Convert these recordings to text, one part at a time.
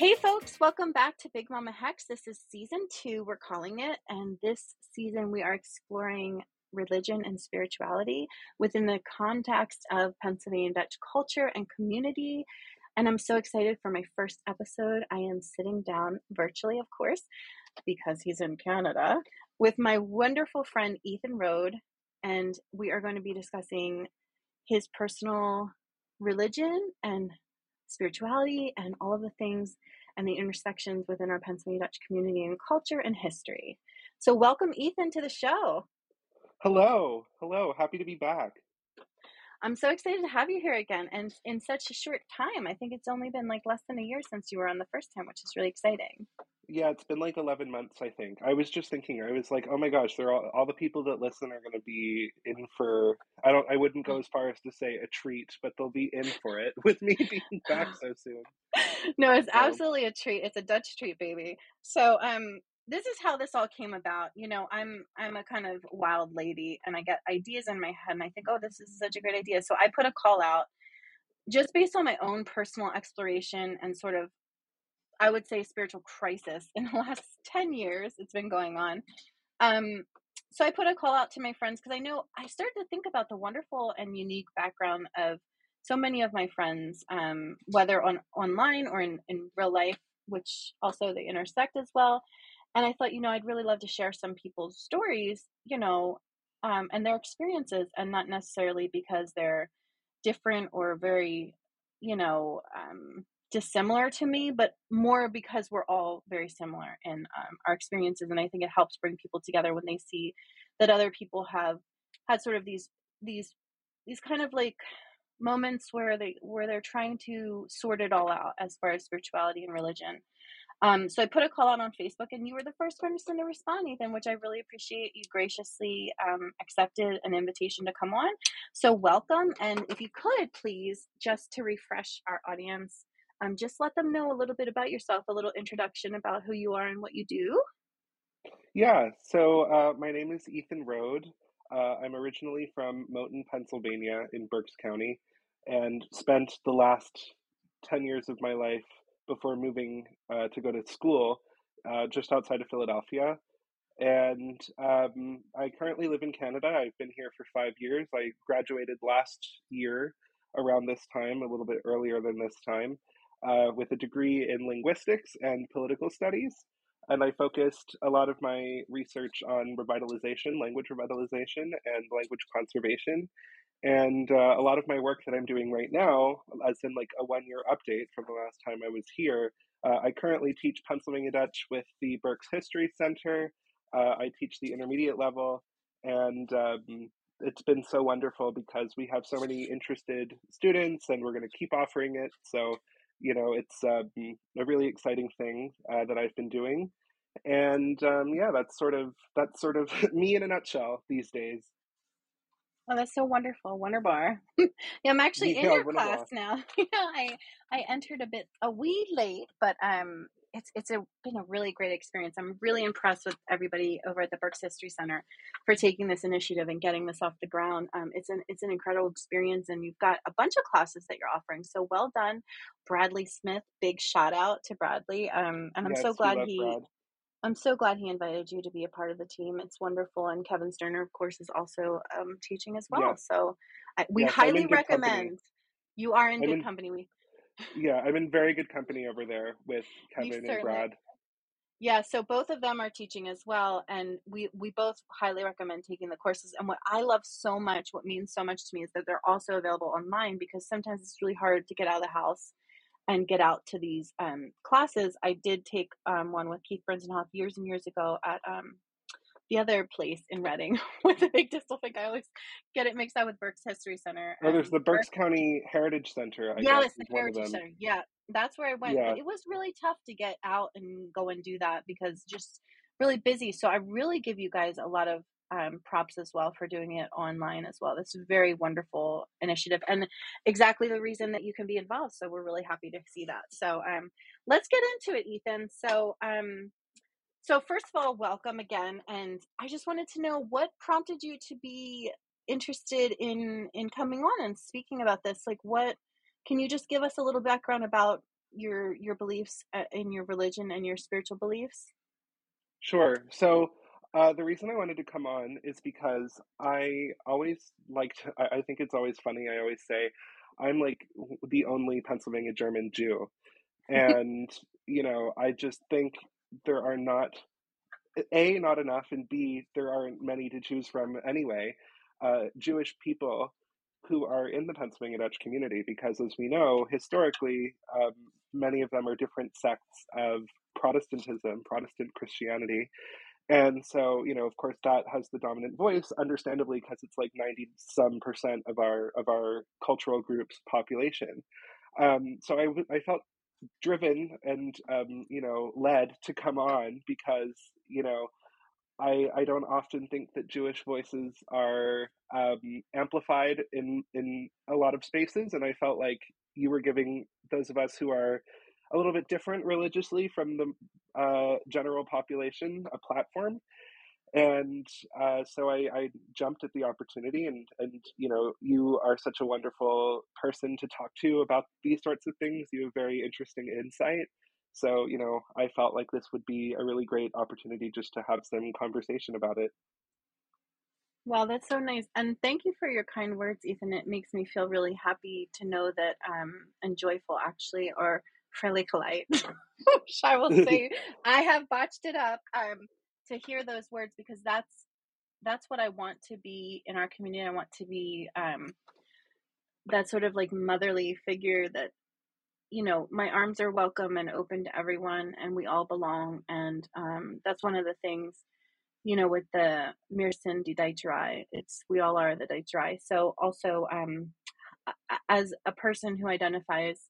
Hey, folks, welcome back to Big Mama Hex. This is season two, we're calling it. And this season, we are exploring religion and spirituality within the context of Pennsylvania Dutch culture and community. And I'm so excited for my first episode. I am sitting down virtually, of course, because he's in Canada, with my wonderful friend Ethan Rode. And we are going to be discussing his personal religion and spirituality and all of the things and the intersections within our Pennsylvania Dutch community and culture and history. So, welcome, Ethan, to the show. Hello. Hello. Happy to be back. I'm so excited to have you here again and in such a short time. I think it's only been like less than a year since you were on the first time, which is really exciting. Yeah, it's been like 11 months, I think. I was just thinking, I was like, oh my gosh, they're all, all the people that listen are going to be in for, I don't, I wouldn't go as far as to say a treat, but they'll be in for it with me being back so soon. No, it's absolutely a treat. It's a Dutch treat, baby. So, um, this is how this all came about. You know, I'm I'm a kind of wild lady and I get ideas in my head and I think, "Oh, this is such a great idea." So I put a call out just based on my own personal exploration and sort of I would say spiritual crisis in the last 10 years it's been going on. Um so I put a call out to my friends because I know I started to think about the wonderful and unique background of so many of my friends, um, whether on online or in, in real life, which also they intersect as well. And I thought, you know, I'd really love to share some people's stories, you know, um, and their experiences, and not necessarily because they're different or very, you know, um, dissimilar to me, but more because we're all very similar in um, our experiences. And I think it helps bring people together when they see that other people have had sort of these these these kind of like moments where they where they're trying to sort it all out as far as spirituality and religion um, so I put a call out on Facebook, and you were the first person to respond, Ethan, which I really appreciate. You graciously um, accepted an invitation to come on. So welcome, and if you could please, just to refresh our audience, um, just let them know a little bit about yourself, a little introduction about who you are and what you do. Yeah, so uh, my name is Ethan Rode. Uh, I'm originally from Mohnton, Pennsylvania, in Berks County, and spent the last 10 years of my life before moving uh, to go to school uh, just outside of Philadelphia. And um, I currently live in Canada. I've been here for five years. I graduated last year around this time, a little bit earlier than this time, uh, with a degree in linguistics and political studies. And I focused a lot of my research on revitalization, language revitalization, and language conservation and uh, a lot of my work that I'm doing right now, as in like a one year update from the last time I was here, uh, I currently teach Pennsylvania Dutch with the Berks History Center. Uh, I teach the intermediate level, and um, it's been so wonderful because we have so many interested students, and we're going to keep offering it. So, you know, it's um, a really exciting thing uh, that I've been doing, and um, yeah, that's sort of that's sort of me in a nutshell these days. Oh, that's so wonderful, Wonder Bar. yeah, I'm actually in your class now. you know, I I entered a bit a wee late, but um, it's it's a, been a really great experience. I'm really impressed with everybody over at the Berks History Center for taking this initiative and getting this off the ground. Um, it's an it's an incredible experience, and you've got a bunch of classes that you're offering. So well done, Bradley Smith. Big shout out to Bradley. Um, and I'm yes, so glad he. Brad. I'm so glad he invited you to be a part of the team. It's wonderful, and Kevin Sterner, of course, is also um, teaching as well. Yes. So I, we yes, highly recommend. Company. You are in I'm good in, company. We. Yeah, I'm in very good company over there with Kevin and Brad. Yeah, so both of them are teaching as well, and we we both highly recommend taking the courses. And what I love so much, what means so much to me, is that they're also available online because sometimes it's really hard to get out of the house and get out to these um, classes. I did take um, one with Keith Brenzenhoff years and years ago at um, the other place in Reading with the big distelfink. I always get it mixed up with Berks History Center. Oh, there's the Berks, County Heritage Center. I yeah, it's the Heritage Center. Yeah, that's where I went. Yeah. It was really tough to get out and go and do that because just really busy. So I really give you guys a lot of um, props as well for doing it online as well. This is a very wonderful initiative and exactly the reason that you can be involved. So we're really happy to see that. So um, let's get into it, Ethan. So um, so first of all, welcome again, and I just wanted to know what prompted you to be interested in in coming on and speaking about this. Like, what can you just give us a little background about your your beliefs uh, in your religion and your spiritual beliefs? Sure. So, uh, the reason I wanted to come on is because I always liked I, I think it's always funny. I always say I'm like the only Pennsylvania German Jew. And, you know, I just think there are not, A, not enough, and B, there aren't many to choose from anyway, uh, Jewish people who are in the Pennsylvania Dutch community, because as we know, historically, um, many of them are different sects of Protestantism, Protestant Christianity. And so, you know, of course, that has the dominant voice, understandably, because it's like ninety some percent of our of our cultural group's population. Um, so I, I felt driven and um, you know led to come on because you know I I don't often think that Jewish voices are um, amplified in in a lot of spaces, and I felt like you were giving those of us who are a little bit different religiously from the uh, general population a platform and uh, so I, I jumped at the opportunity and and you know you are such a wonderful person to talk to about these sorts of things you have very interesting insight so you know i felt like this would be a really great opportunity just to have some conversation about it Wow, that's so nice. And thank you for your kind words, Ethan. It makes me feel really happy to know that um and joyful actually or fairly polite. I will say I have botched it up um to hear those words because that's that's what I want to be in our community. I want to be um that sort of like motherly figure that you know my arms are welcome and open to everyone and we all belong and um that's one of the things you know, with the Mirsen die Deutscherei, it's we all are the Deutscherei. So also, um, as a person who identifies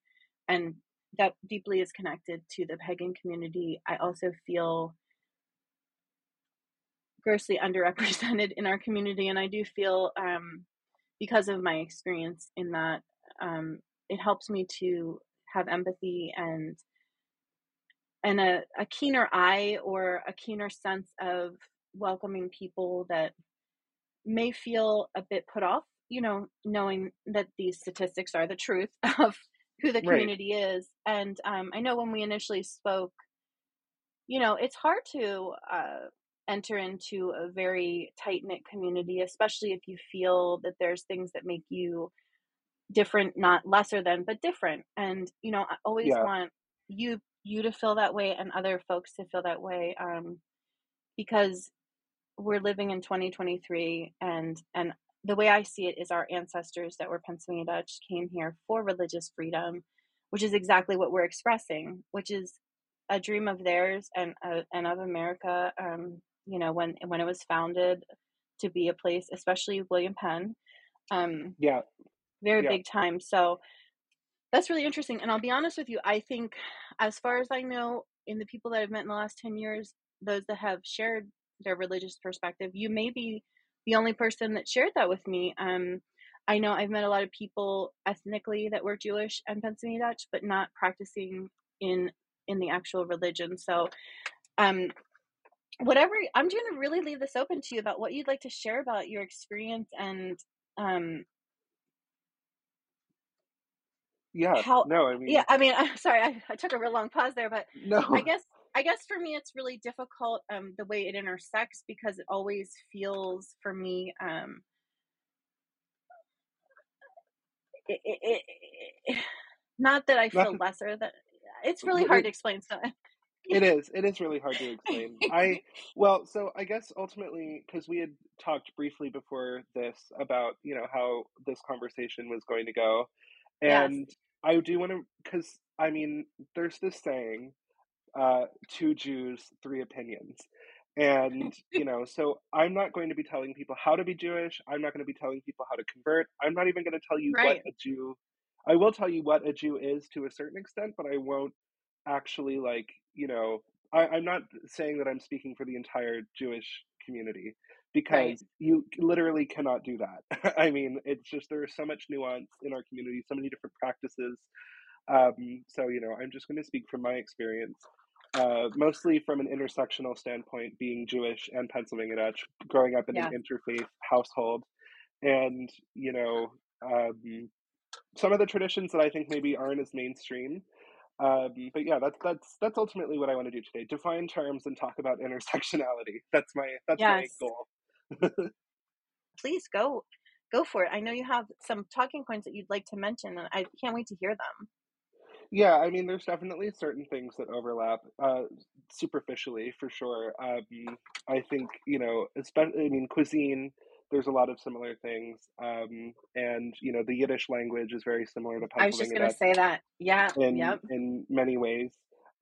and that deeply is connected to the pagan community, I also feel grossly underrepresented in our community, and I do feel um, because of my experience in that um, it helps me to have empathy and and a, a keener eye or a keener sense of welcoming people that may feel a bit put off, you know, knowing that these statistics are the truth of who the right community is. And um, I know when we initially spoke, you know, it's hard to uh, enter into a very tight knit community, especially if you feel that there's things that make you different, not lesser than, but different. And, you know, I always yeah want you you to feel that way and other folks to feel that way um, because we're living in 2023 and and the way I see it is our ancestors that were Pennsylvania Dutch came here for religious freedom, which is exactly what we're expressing, which is a dream of theirs and uh, and of America. Um, you know, when when it was founded to be a place, especially William Penn, um, yeah very yeah big time. So that's really interesting. And I'll be honest with you, I think, as far as I know, in the people that I've met in the last 10 years, those that have shared their religious perspective, you may be the only person that shared that with me. Um, I know I've met a lot of people ethnically that were Jewish and Pennsylvania Dutch, but not practicing in in the actual religion. So, um, whatever I'm going to really leave this open to you about what you'd like to share about your experience and um, yeah how no i mean yeah i mean i'm sorry I, I took a real long pause there but no. i guess i guess for me it's really difficult um the way it intersects because it always feels for me um it, it, it, not that i feel nothing lesser that it's really hard to explain so It is. It is really hard to explain. I well, so I guess ultimately because we had talked briefly before this about you know how this conversation was going to go, yes and I do want to because I mean there's this saying, uh, two Jews, three opinions. And, you know, so I'm not going to be telling people how to be Jewish. I'm not going to be telling people how to convert. I'm not even going to tell you what a Jew, I will tell you what a Jew is to a certain extent, but I won't actually like you know I, i'm not saying that i'm speaking for the entire jewish community right. because you literally cannot do that. I mean it's just there's so much nuance in our community so many different practices. Um, so you know i'm just going to speak from my experience uh, mostly from an intersectional standpoint being jewish and pennsylvania dutch growing up in an interfaith household. And you know um, some of the traditions that i think maybe aren't as mainstream Um, but yeah, that's that's that's ultimately what I want to do today: define terms and talk about intersectionality. That's my that's my goal. Please go go for it. I know you have some talking points that you'd like to mention, and I can't wait to hear them. Yeah, I mean, there's definitely certain things that overlap, uh, superficially for sure. Um, I think, you know, especially, I mean, cuisine, there's a lot of similar things. Um, and, you know, the Yiddish language is very similar to I was just gonna say that. Yeah. in Yep. in many ways.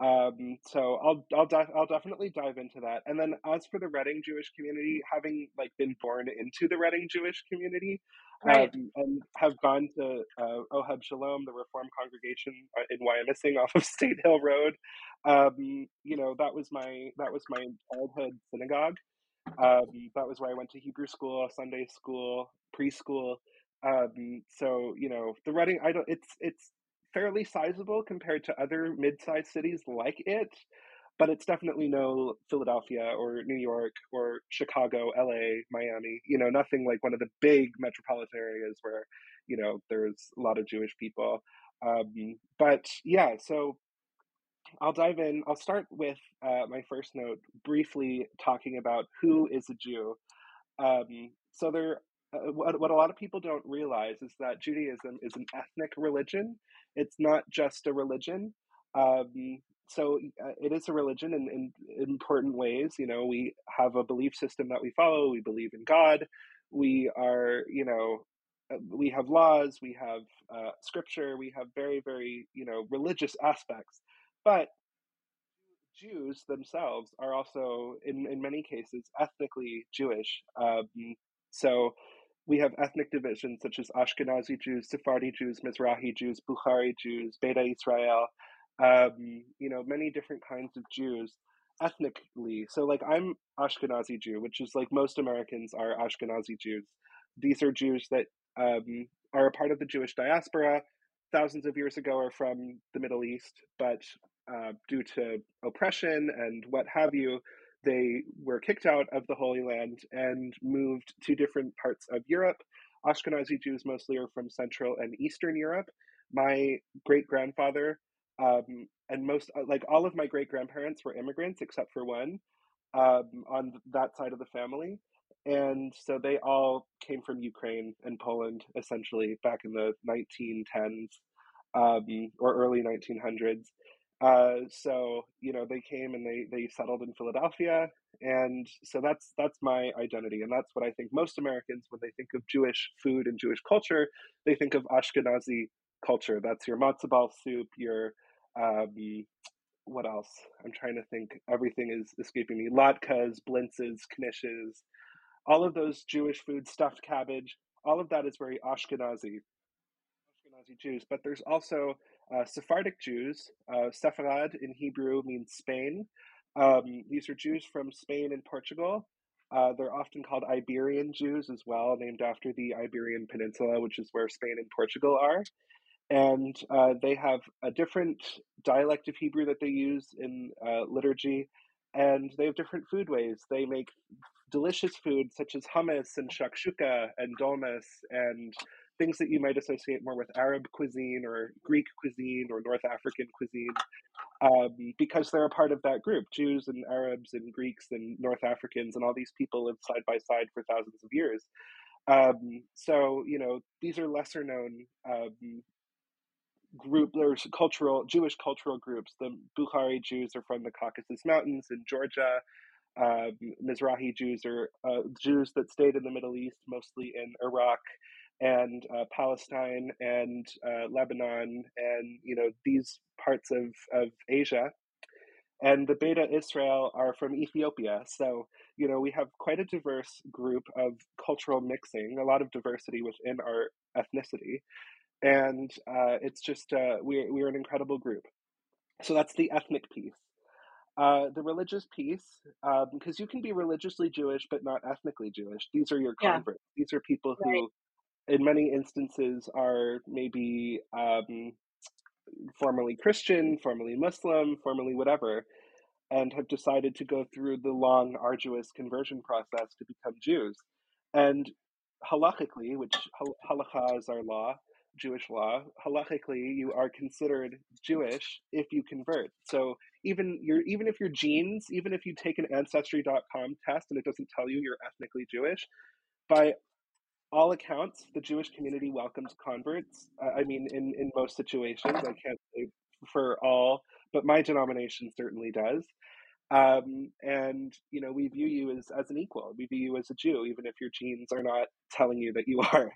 Um, so I'll I'll I'll definitely dive into that. And then as for the Reading Jewish community, having like been born into the Reading Jewish community, Right. um, and have gone to uh, Oheb Shalom, the Reform congregation uh, in Wyomissing off of State Hill Road, um, you know that was my that was my childhood synagogue. Um, that was where I went to Hebrew school, Sunday school, preschool. Um, so you know, the Reading, I don't. It's it's fairly sizable compared to other mid-sized cities like it, but it's definitely no Philadelphia or New York or Chicago, LA, Miami. You know, nothing like one of the big metropolitan areas where you know there's a lot of Jewish people. Um, but yeah, so I'll dive in. I'll start with uh, my first note, briefly talking about who is a Jew. Um, so there, uh, what, what a lot of people don't realize is that Judaism is an ethnic religion. It's not just a religion. Um, so uh, it is a religion in, in important ways. You know, we have a belief system that we follow. We believe in God. We are, you know, uh, we have laws. We have uh, scripture. We have very, very, you know, religious aspects. But Jews themselves are also, in, in many cases, ethnically Jewish. Um, so we have ethnic divisions such as Ashkenazi Jews, Sephardi Jews, Mizrahi Jews, Bukhari Jews, Beta Israel, um, you know, many different kinds of Jews ethnically. So, like, I'm Ashkenazi Jew, which is like most Americans are Ashkenazi Jews. These are Jews that um, are a part of the Jewish diaspora. Thousands of years ago, are from the Middle East, but uh, due to oppression and what have you, they were kicked out of the Holy Land and moved to different parts of Europe. Ashkenazi Jews mostly are from Central and Eastern Europe. My great grandfather um, and most, like all of my great grandparents, were immigrants except for one um, on that side of the family. And so they all came from Ukraine and Poland essentially back in the 1910s um, or early 1900s. Uh, so you know they came and they they settled in Philadelphia, and so that's that's my identity, and that's what I think most Americans when they think of Jewish food and Jewish culture, they think of Ashkenazi culture. That's your matzo ball soup, your um, what else? I'm trying to think. Everything is escaping me. Latkes, blintzes, knishes, all of those Jewish food, stuffed cabbage. All of that is very Ashkenazi. Ashkenazi Jews, but there's also uh, Sephardic Jews. Uh, Sepharad in Hebrew means Spain. Um, these are Jews from Spain and Portugal. Uh, they're often called Iberian Jews as well, named after the Iberian Peninsula, which is where Spain and Portugal are. And uh, they have a different dialect of Hebrew that they use in uh, liturgy, and they have different food ways. They make delicious food such as hummus and shakshuka and dolmas and things that you might associate more with Arab cuisine or Greek cuisine or North African cuisine, um, because they're a part of that group. Jews and Arabs and Greeks and North Africans and all these people live side by side for thousands of years. Um, so you know these are lesser known um, group. There's cultural Jewish cultural groups. The Bukhari Jews are from the Caucasus Mountains in Georgia. Uh, Mizrahi Jews are uh, Jews that stayed in the Middle East, mostly in Iraq and uh, Palestine and uh, Lebanon and you know these parts of, of Asia. And the Beta Israel are from Ethiopia. So, you know, we have quite a diverse group of cultural mixing, a lot of diversity within our ethnicity. And uh, it's just, uh, we're, we're an incredible group. So that's the ethnic piece. Uh, the religious piece, uh, because you can be religiously Jewish but not ethnically Jewish. These are your Yeah. converts. These are people who Right. In many instances are maybe um, formerly Christian, formerly Muslim, formerly whatever, and have decided to go through the long, arduous conversion process to become Jews. And halachically, which hal- halakha is our law, Jewish law, halachically, you are considered Jewish if you convert. So even your even if your genes, even if you take an ancestry.com test and it doesn't tell you you're ethnically Jewish, by all accounts, the Jewish community welcomes converts. Uh, I mean, in, in most situations, I can't say for all, but my denomination certainly does. Um, and you know, we view you as, as an equal. We view you as a Jew, even if your genes are not telling you that you are.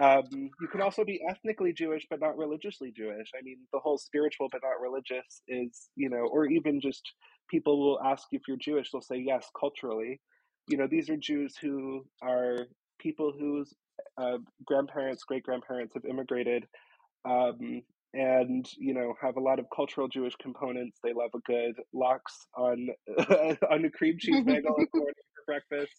Um, you can also be ethnically Jewish but not religiously Jewish. I mean, the whole spiritual but not religious is, you know, or even just people will ask you if you're Jewish, they'll say yes culturally. You know, these are Jews who are people whose uh, grandparents, great grandparents have immigrated um, and you know have a lot of cultural Jewish components. They love a good lox on on a cream cheese bagel for breakfast.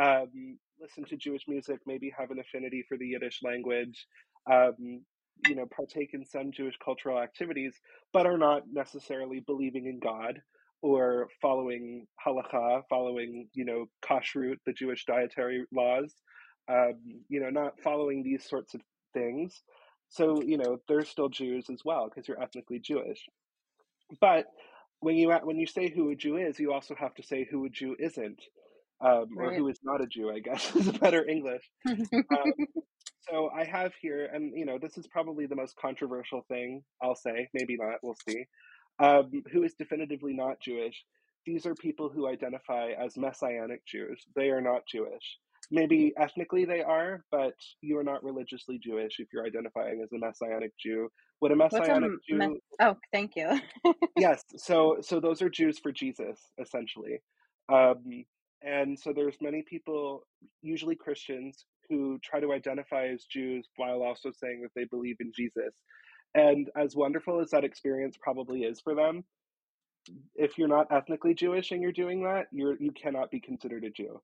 Um, listen to Jewish music, maybe have an affinity for the Yiddish language. Um, you know, partake in some Jewish cultural activities, but are not necessarily believing in God or following halacha, following you know kashrut, the Jewish dietary laws. Um, you know, not following these sorts of things. So, you know, they're still Jews as well because you're ethnically Jewish. But when you when you say who a Jew is, you also have to say who a Jew isn't, um, right. or who is not a Jew. I guess is better English. um, so I have here, and you know, this is probably the most controversial thing I'll say. Maybe not. We'll see. Um, who is definitively not Jewish? These are people who identify as Messianic Jews. They are not Jewish maybe ethnically they are, but you are not religiously Jewish if you're identifying as a messianic Jew. What a messianic a Jew? Me- oh, thank you. yes, so so those are Jews for Jesus essentially, um, and so there's many people, usually Christians, who try to identify as Jews while also saying that they believe in Jesus. And as wonderful as that experience probably is for them, if you're not ethnically Jewish and you're doing that, you're you cannot be considered a Jew.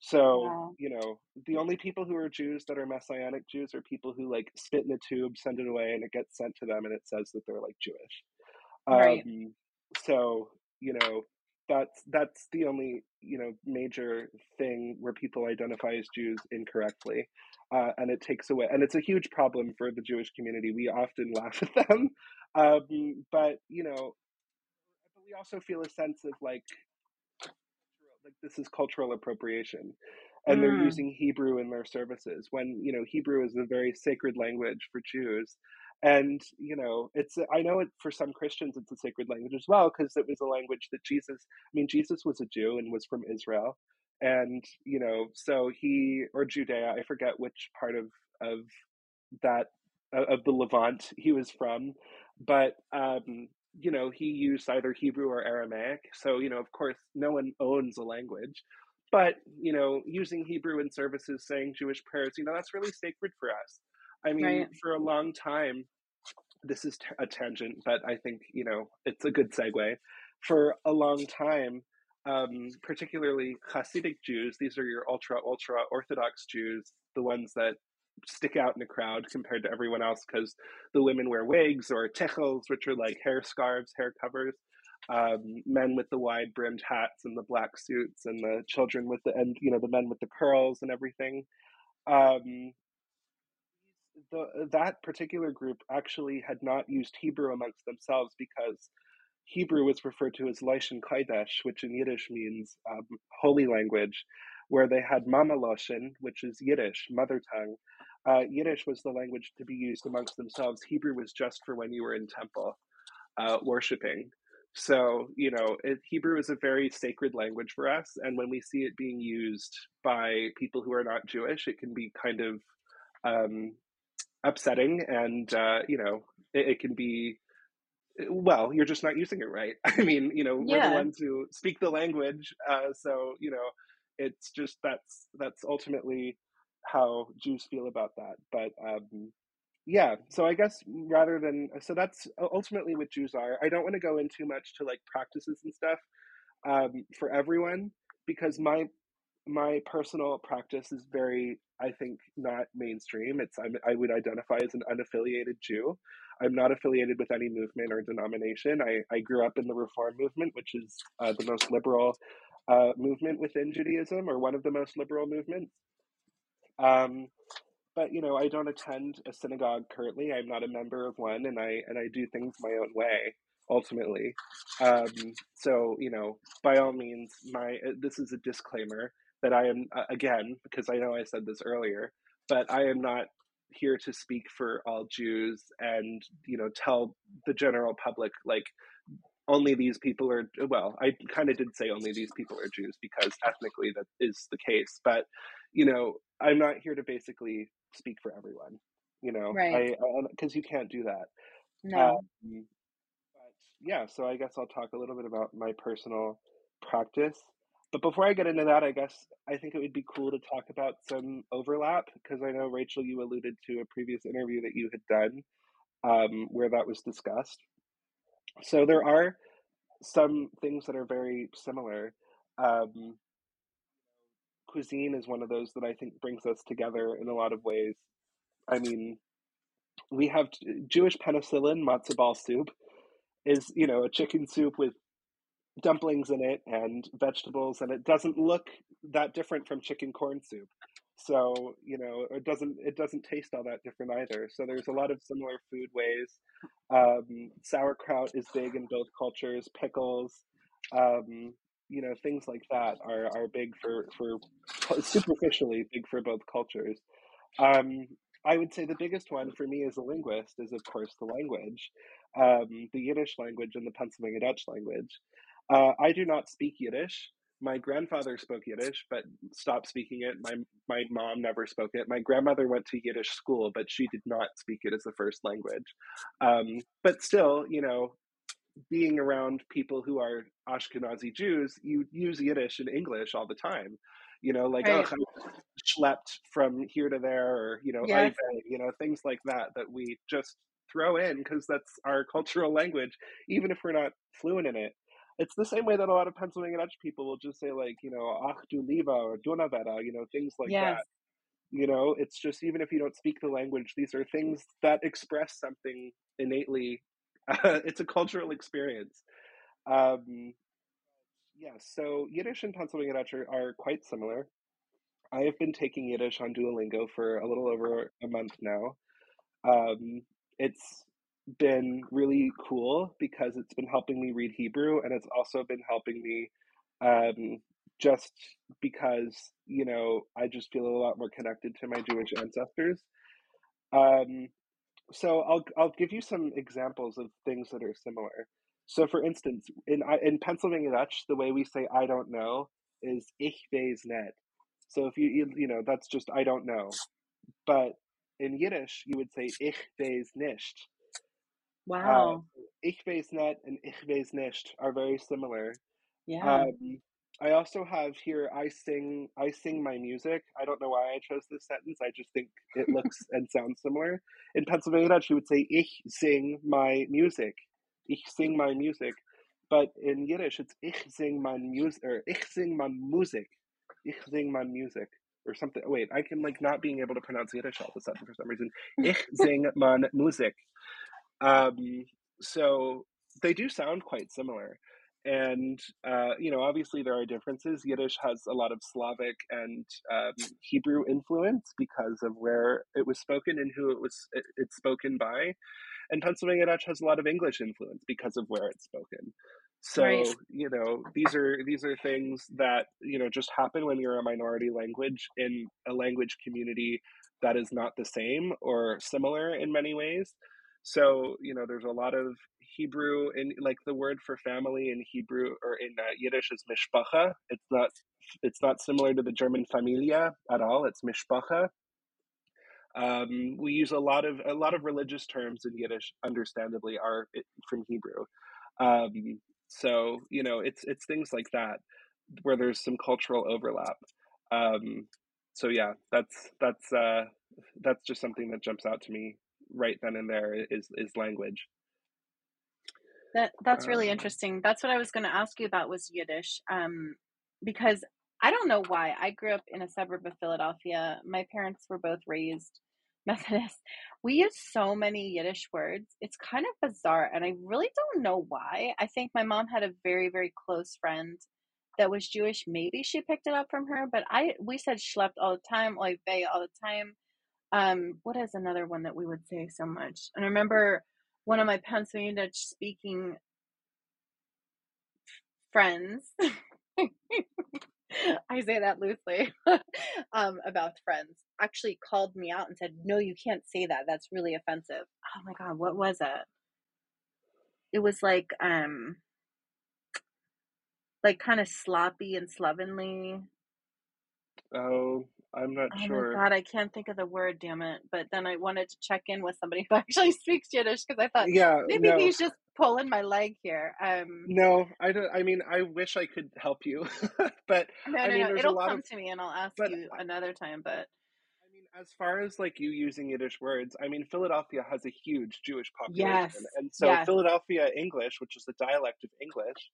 So, yeah. you know, the only people who are Jews that are messianic Jews are people who like spit in a tube, send it away, and it gets sent to them and it says that they're like Jewish. Right. Um, so, you know, that's that's the only, you know, major thing where people identify as Jews incorrectly. Uh, and it takes away and it's a huge problem for the Jewish community. We often laugh at them. Um, but you know, we also feel a sense of like like this is cultural appropriation and mm. they're using hebrew in their services when you know hebrew is a very sacred language for jews and you know it's i know it for some christians it's a sacred language as well because it was a language that jesus i mean jesus was a jew and was from israel and you know so he or judea i forget which part of of that of the levant he was from but um you know, he used either Hebrew or Aramaic. So, you know, of course, no one owns a language. But, you know, using Hebrew in services, saying Jewish prayers, you know, that's really sacred for us. I mean, right. for a long time, this is a tangent, but I think, you know, it's a good segue. For a long time, um, particularly Hasidic Jews, these are your ultra, ultra Orthodox Jews, the ones that stick out in a crowd compared to everyone else because the women wear wigs or tichels, which are like hair scarves, hair covers. Um, men with the wide brimmed hats and the black suits, and the children with the and you know the men with the curls and everything. Um, the, that particular group actually had not used Hebrew amongst themselves because Hebrew was referred to as Lashon Kodesh, which in Yiddish means um, holy language, where they had Mama Lashon, which is Yiddish, mother tongue, uh, Yiddish was the language to be used amongst themselves. Hebrew was just for when you were in temple uh, worshiping. So, you know, it, Hebrew is a very sacred language for us. And when we see it being used by people who are not Jewish, it can be kind of um, upsetting. And, uh, you know, it, it, can be, well, you're just not using it right. I mean, you know, we're the ones who speak the language. Uh, so, you know, it's just that's that's ultimately how Jews feel about that. But um, yeah, so I guess rather than so that's ultimately what Jews are. I don't want to go in too much to like practices and stuff um, for everyone because my my personal practice is very I think not mainstream. It's I'm, I would identify as an unaffiliated Jew. I'm not affiliated with any movement or denomination. I, I grew up in the Reform movement, which is uh, the most liberal uh, movement within Judaism, or one of the most liberal movements. Um, but you know, I don't attend a synagogue currently. I'm not a member of one, and I and I do things my own way ultimately. Um, so you know, by all means, my uh, this is a disclaimer that I am uh, again because I know I said this earlier, but I am not here to speak for all Jews and you know tell the general public like only these people are well i kind of did say only these people are jews because ethnically that is the case but you know i'm not here to basically speak for everyone you know? Right. I because you can't do that. No. Um, but yeah so i guess i'll talk a little bit about my personal practice but before i get into that i guess i think it would be cool to talk about some overlap because i know rachel you alluded to a previous interview that you had done um, where that was discussed so there are some things that are very similar. Um, cuisine is one of those that I think brings us together in a lot of ways. I mean, we have Jewish penicillin matzo ball soup is you know a chicken soup with dumplings in it and vegetables, and it doesn't look that different from chicken corn soup. So you know it doesn't it doesn't taste all that different either. So there's a lot of similar food ways. Um, sauerkraut is big in both cultures. Pickles, um, you know, things like that are are big for for superficially big for both cultures. Um, I would say the biggest one for me as a linguist is, of course, the language, um, the Yiddish language and the Pennsylvania Dutch language. Uh, I do not speak Yiddish my grandfather spoke Yiddish, but stopped speaking it. My my mom never spoke it. My grandmother went to Yiddish school, but she did not speak it as a first language. Um, but still, you know, being around people who are Ashkenazi Jews, you use Yiddish and English all the time. You know, like right. oh, schlepped from here to there, or you know, yes. you know, things like that that we just throw in because that's our cultural language, even if we're not fluent in it it's the same way that a lot of Pennsylvania Dutch people will just say like, you know, ach du lieber or donavera, you know, things like yes. that. You know, it's just even if you don't speak the language, these are things that express something innately. Uh, it's a cultural experience. Um, yeah, so Yiddish and Pennsylvania Dutch are, are quite similar. I have been taking Yiddish on Duolingo for a little over a month now. Um, it's been really cool because it's been helping me read Hebrew and it's also been helping me um, just because, you know, I just feel a lot more connected to my Jewish ancestors. Um, so I'll, I'll give you some examples of things that are similar. So, for instance, in, in Pennsylvania Dutch, the way we say I don't know is ich weiß nicht. So, if you, you, you know, that's just I don't know. But in Yiddish, you would say ich weiß nicht. Wow. Uh, ich weiß nicht and ich weiß nicht are very similar. Yeah. Um, I also have here I sing I sing my music. I don't know why I chose this sentence. I just think it looks and sounds similar. In Pennsylvania you would say ich sing my music. Ich sing my music. But in Yiddish, it's ich sing mein music or ich sing mein Musik. Ich sing mein music or something. Wait, I can like not being able to pronounce Yiddish all of a sudden for some reason. Ich sing mein Musik. Um, so they do sound quite similar. And, uh, you know, obviously there are differences. Yiddish has a lot of Slavic and um, Hebrew influence because of where it was spoken and who it was it, it's spoken by. And Pennsylvania Dutch has a lot of English influence because of where it's spoken. So, right. you know, these are these are things that, you know, just happen when you're a minority language in a language community that is not the same or similar in many ways. So, you know, there's a lot of Hebrew in like the word for family in Hebrew or in uh, Yiddish is mishpacha. It's not it's not similar to the German familia at all. It's mishpacha. Um, we use a lot of a lot of religious terms in Yiddish. Understandably, are from Hebrew. Um, so you know, it's it's things like that where there's some cultural overlap. Um, so yeah, that's that's uh, that's just something that jumps out to me right then and there is is language. That that's really um, interesting. That's what I was going to ask you about was Yiddish, um, because I don't know why. I grew up in a suburb of Philadelphia. My parents were both raised Methodist. We use so many Yiddish words. It's kind of bizarre, and I really don't know why. I think my mom had a very very close friend that was Jewish. Maybe she picked it up from her, but I we said schlepped all the time, oy vey all the time. Um, what is another one that we would say so much? And I remember one of my Pennsylvania Dutch speaking friends. I say that loosely um, about friends. Actually, called me out and said, "No, you can't say that. That's really offensive." Oh my god, what was it? It was like, um, like kind of sloppy and slovenly. Oh, I'm not Oh sure. my god, I can't think of the word, damn it. But then I wanted to check in with somebody who actually speaks Yiddish because I thought Yeah, maybe no. he's just pulling my leg here. Um, No, I don't I mean, I wish I could help you. but no, I no, mean, no. It'll come of to me and I'll ask but you another time. But I mean, as far as like you using Yiddish words, I mean, Philadelphia has a huge Jewish population. yes, And so yes, Philadelphia English, which is the dialect of English,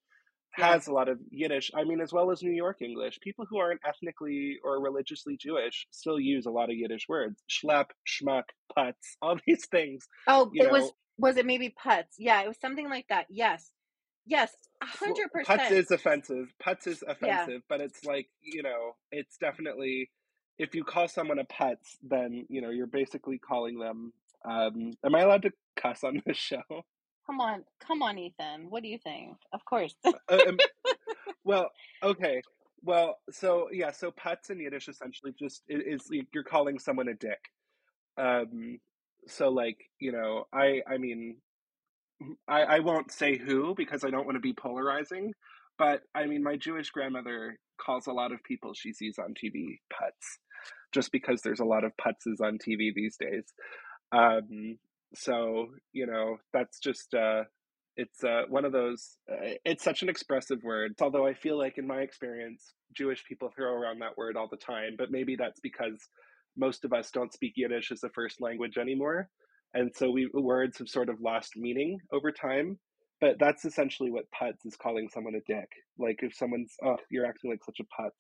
has a lot of Yiddish. I mean, as well as New York English. People who aren't ethnically or religiously Jewish still use a lot of Yiddish words. Schlep, schmuck, putz, all these things, Oh, it was know. was it maybe putz? Yeah, it was something like that. Yes, yes, hundred putz percent. is offensive. Putz is Yeah. offensive, but it's like, you know, it's definitely if you call someone a putz, then, you know, you're basically calling them um am I allowed to cuss on this show? Come on, come on, Ethan. What do you think? Of course. Uh, um, well, okay. Well, so yeah, so putz in Yiddish essentially just i- is you're calling someone a dick. Um so like, you know, I I mean, I, I won't say who because I don't want to be polarizing, but I mean, my Jewish grandmother calls a lot of people she sees on TV putz, just because there's a lot of putzes on TV these days. Um, so you know, that's just uh, it's uh, one of those. Uh, it's such an expressive word. Although I feel like in my experience, Jewish people throw around that word all the time, but maybe that's because most of us don't speak Yiddish as a first language anymore, and so we words have sort of lost meaning over time. But that's essentially what putz is calling someone a dick. Like if someone's, oh, you're acting like such a putz.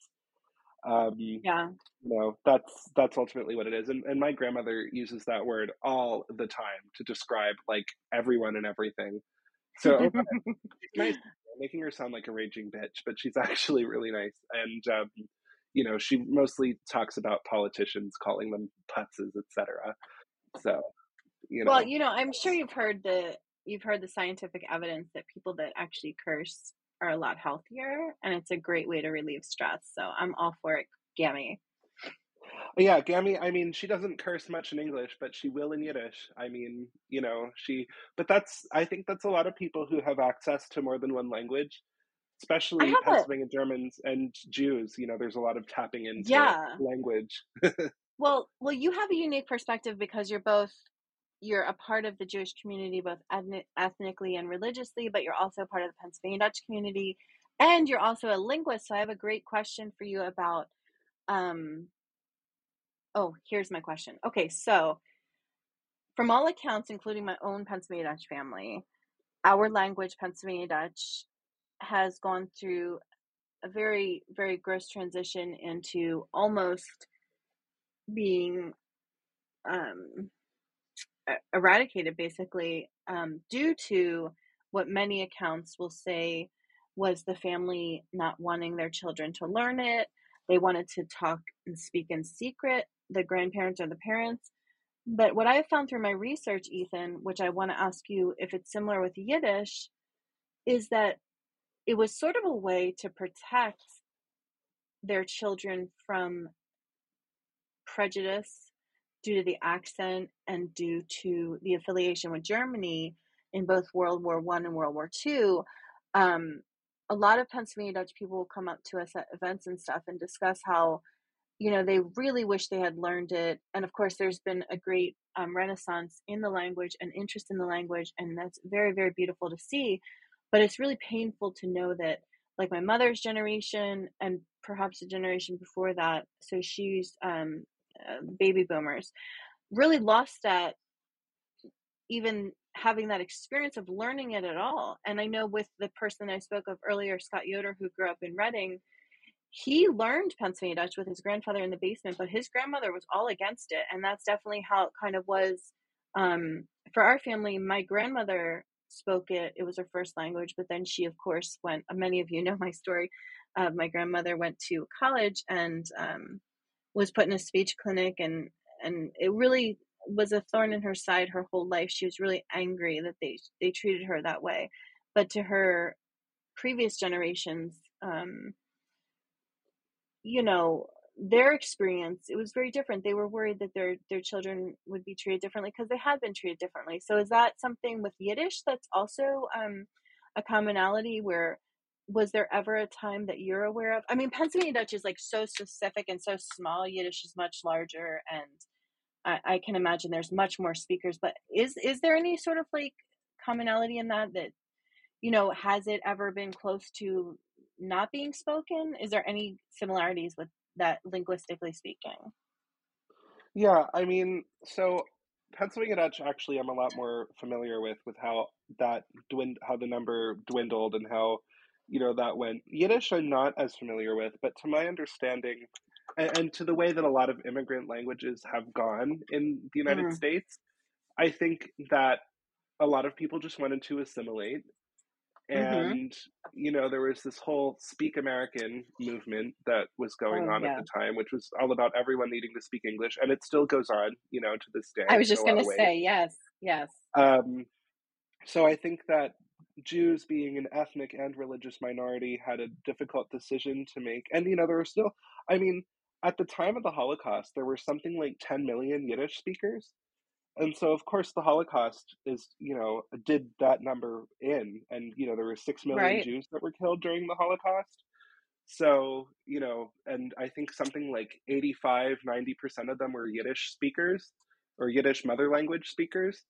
Um, yeah. you know that's that's ultimately what it is. And, and my grandmother uses that word all the time to describe like everyone and everything. So nice. Making her sound like a raging bitch but she's actually really nice. And um, you know she mostly talks about politicians calling them putzes etc so you know. well, you know, I'm sure you've heard the you've heard the scientific evidence that people that actually curse are a lot healthier, and it's a great way to relieve stress. So I'm all for it, Gammy. yeah gammy i mean she doesn't curse much in english but she will in yiddish i mean you know she but that's i think that's a lot of people who have access to more than one language especially Pennsylvania Germans and Jews, you know, there's a lot of tapping into yeah. language. Well, well, you have a unique perspective because you're both you're a part of the Jewish community, both ethnic, ethnically and religiously, but you're also part of the Pennsylvania Dutch community, and you're also a linguist. So I have a great question for you about. Um, oh, here's my question. Okay, so from all accounts, including my own Pennsylvania Dutch family, our language, Pennsylvania Dutch, has gone through a very, very gross transition into almost being um, eradicated, basically, um, due to what many accounts will say was the family not wanting their children to learn it. They wanted to talk and speak in secret, the grandparents or the parents. But what I have found through my research, Ethan, which I want to ask you if it's similar with Yiddish, is that it was sort of a way to protect their children from prejudice due to the accent and due to the affiliation with Germany in both World War One and World War Two. Um, a lot of Pennsylvania Dutch people will come up to us at events and stuff and discuss how you know they really wish they had learned it and of course there's been a great um, renaissance in the language and interest in the language and that's very very beautiful to see but it's really painful to know that like my mother's generation and perhaps a generation before that so she's um, uh, baby boomers really lost that even having that experience of learning it at all and i know with the person i spoke of earlier scott yoder who grew up in reading he learned Pennsylvania Dutch with his grandfather in the basement, but his grandmother was all against it. And that's definitely how it kind of was um, for our family. My grandmother spoke it, it was her first language, but then she, of course, went, many of you know my story. Uh, my grandmother went to college and um, was put in a speech clinic and and it really was a thorn in her side her whole life. She was really angry that they they treated her that way. But to her previous generations, um, you know, their experience it was very different. They were worried that their their children would be treated differently because they had been treated differently. So is that something with Yiddish that's also um, a commonality where was there ever a time that you're aware of? I mean, Pennsylvania Dutch is like so specific and so small. Yiddish is much larger, and I, I can imagine there's much more speakers. But is is there any sort of like commonality in that? That you know, has it ever been close to not being spoken? Is there any similarities with that linguistically speaking? Yeah, I mean, so Pennsylvania Dutch actually I'm a lot more familiar with with how that dwind how the number dwindled and how you know that went. Yiddish I'm not as familiar with, but to my understanding and, and to the way that a lot of immigrant languages have gone in the United Mm, States, I think that a lot of people just wanted to assimilate mm-hmm. and you know there was this whole speak american movement that was going Oh on at the time which was all about everyone needing to speak english and it still goes on you know to this day I was just gonna say yes, yes. um, so i think that jews being an ethnic and religious minority had a difficult decision to make. And you know there were still i mean at the time of the holocaust there were something like 10 million yiddish speakers. And so of course the holocaust is you know did that number in. And you know there were 6 million Right, jews that were killed during the holocaust. So you know and i think something like 85 90% of them were yiddish speakers or yiddish mother language speakers.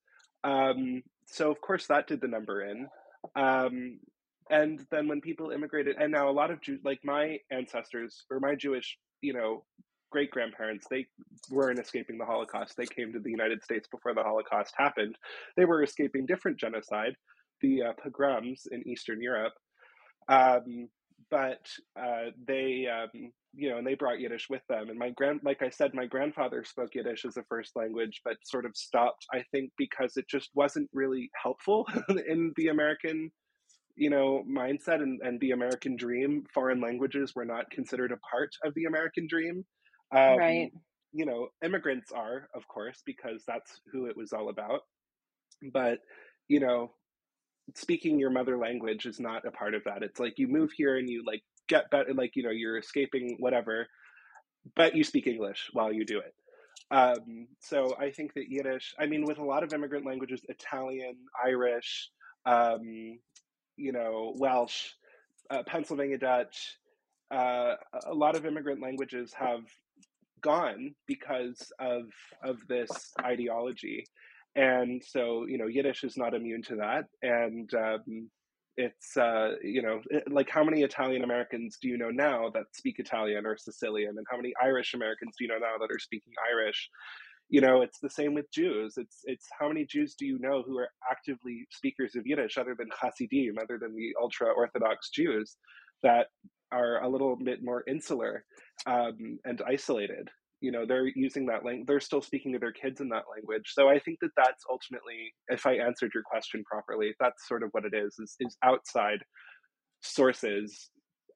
Um, so of course that did the number in um, and then when people immigrated and now a lot of jews like my ancestors or my jewish you know great grandparents they weren't escaping the holocaust. They came to the united states before the holocaust happened. They were escaping different genocide the uh, pogroms in eastern europe. Um, but uh, they um, you know and they brought yiddish with them and my grand like i said my grandfather spoke yiddish as a first language but sort of stopped i think because it just wasn't really helpful in the american you know mindset and, and the american dream. Foreign languages were not considered a part of the american dream. Um, right, you know immigrants are of course because that's who it was all about but you know speaking your mother language is not a part of that. It's like you move here and you like get better like you know you're escaping whatever but you speak english while you do it. Um, so i think that yiddish i mean with a lot of immigrant languages italian irish um, you know welsh uh, pennsylvania dutch uh, a lot of immigrant languages have gone because of of this ideology. And so you know yiddish is not immune to that. And um, it's uh, you know like how many italian americans do you know now that speak italian or sicilian? And how many irish americans do you know now that are speaking irish? You know it's the same with jews. It's it's how many jews do you know who are actively speakers of yiddish other than hasidim other than the ultra orthodox jews that are a little bit more insular um, and isolated you know they're using that language they're still speaking to their kids in that language. So i think that that's ultimately if i answered your question properly that's sort of what it is is, is outside sources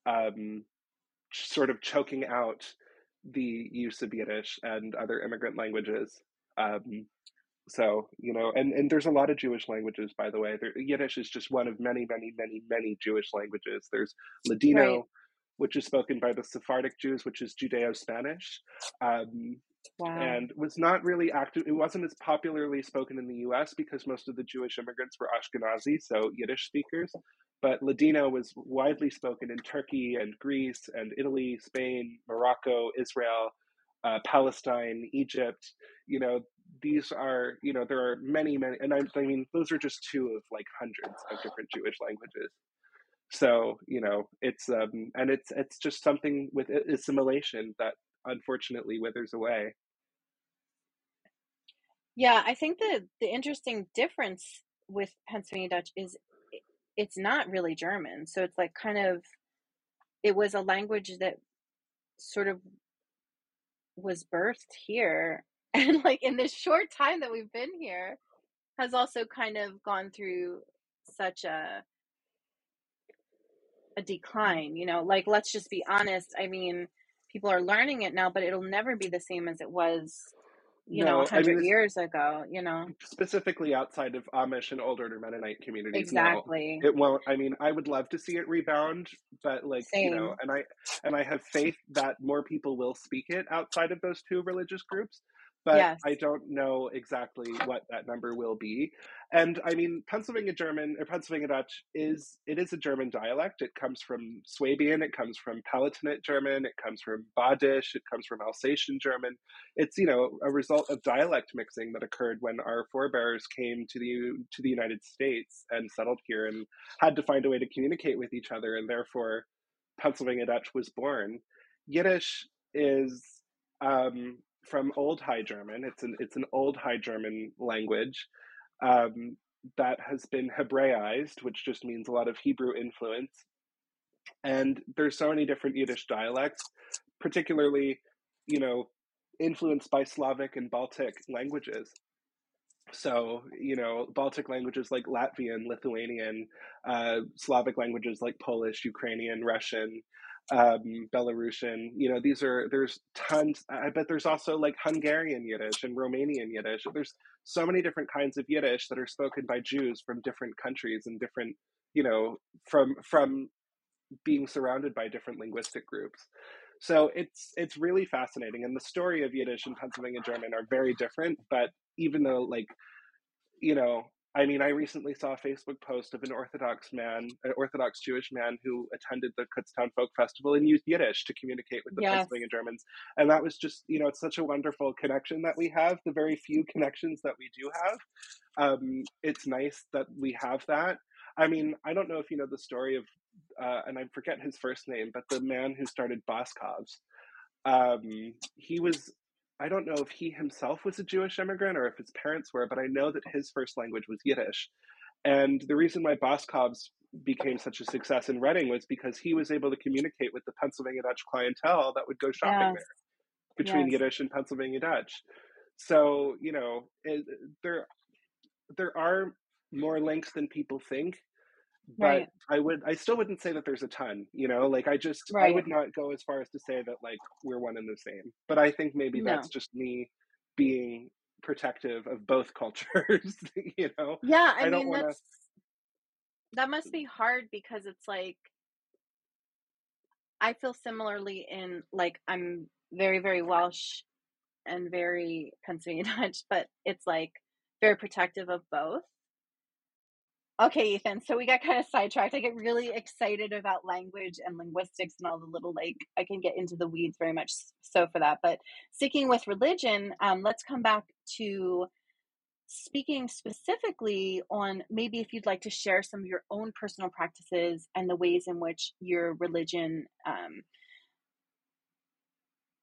um, sort of choking out the use of yiddish and other immigrant languages um, so you know and, and there's a lot of jewish languages by the way. There, yiddish is just one of many many many many jewish languages. There's right. Which is spoken by the sephardic jews which is judeo-spanish um, Wow. and was not really active. It wasn't as popularly spoken in the U.S. because most of the Jewish immigrants were Ashkenazi, so Yiddish speakers. But Ladino was widely spoken in Turkey and Greece and Italy, Spain, Morocco, Israel, uh, Palestine, Egypt. You know, these are you know there are many many, and I, I mean those are just two of like hundreds of different Jewish languages. So you know it's um, and it's it's just something with assimilation that unfortunately withers away. Yeah, I think the the interesting difference with Pennsylvania Dutch is it's not really German. So it's like kind of it was a language that sort of was birthed here and like in this short time that we've been here has also kind of gone through such a a decline, you know. Like let's just be honest. I mean, people are learning it now, but it'll never be the same as it was you no, know, 100 I mean, years ago, you know. Specifically outside of Amish and Old Order Mennonite communities. Exactly. No, it won't I mean, I would love to see it rebound, but like, Same. you know, and I and I have faith that more people will speak it outside of those two religious groups but yes. I don't know exactly what that number will be. And I mean, Pennsylvania German or Pennsylvania Dutch is it is a German dialect. It comes from Swabian, it comes from Palatinate German, it comes from Badish, it comes from Alsatian German. It's you know a result of dialect mixing that occurred when our forebears came to the to the United States and settled here and had to find a way to communicate with each other, and therefore Pennsylvania Dutch was born. Yiddish is um, from Old High German. It's an it's an Old High German language um, that has been Hebraized, which just means a lot of Hebrew influence. And there's so many different Yiddish dialects, particularly, you know, influenced by Slavic and Baltic languages. So, you know, Baltic languages like Latvian, Lithuanian, uh, Slavic languages like Polish, Ukrainian, Russian, um, Belarusian. You know, these are there's tons. I bet there's also like Hungarian Yiddish and Romanian Yiddish. There's so many different kinds of Yiddish that are spoken by Jews from different countries and different, you know, from from being surrounded by different linguistic groups. So it's it's really fascinating, and the story of Yiddish and Pennsylvania German are very different. But even though, like, you know, I mean, I recently saw a Facebook post of an Orthodox man, an Orthodox Jewish man who attended the Kutztown Folk Festival and used Yiddish to communicate with the yes. Pennsylvania Germans. And that was just, you know, it's such a wonderful connection that we have, the very few connections that we do have. Um, it's nice that we have that. I mean, I don't know if you know the story of, uh, and I forget his first name, but the man who started Boscov's. Um, he was I don't know if he himself was a Jewish immigrant or if his parents were, but I know that his first language was Yiddish. And the reason why Boscov's became such a success in Reading was because he was able to communicate with the Pennsylvania Dutch clientele that would go shopping yes. there between yes. Yiddish and Pennsylvania Dutch. So, you know, it, there there are more links than people think but right. I would I still wouldn't say that there's a ton, you know, like I just right. I would not go as far as to say that like we're one and the same. But I think maybe no. that's just me being protective of both cultures, you know. Yeah, I, I mean wanna... that's that must be hard because it's like I feel similarly in like I'm very very Welsh and very Pennsylvania Dutch, but it's like very protective of both Okay, Ethan. So we got kind of sidetracked. I get really excited about language and linguistics and all the little like I can get into the weeds very much so for that. But sticking with religion, um, let's come back to speaking specifically on maybe if you'd like to share some of your own personal practices and the ways in which your religion um,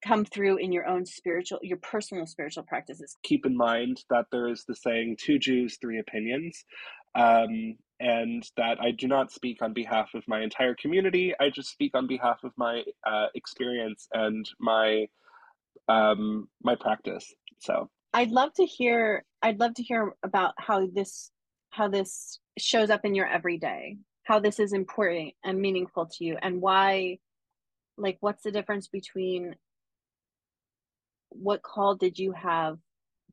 come through in your own spiritual your personal spiritual practices keep in mind that there is the saying two jews three opinions um, and that I do not speak on behalf of my entire community. I just speak on behalf of my uh, experience and my um, my practice. So I'd love to hear. I'd love to hear about how this how this shows up in your everyday. How this is important and meaningful to you, and why. Like, what's the difference between what call did you have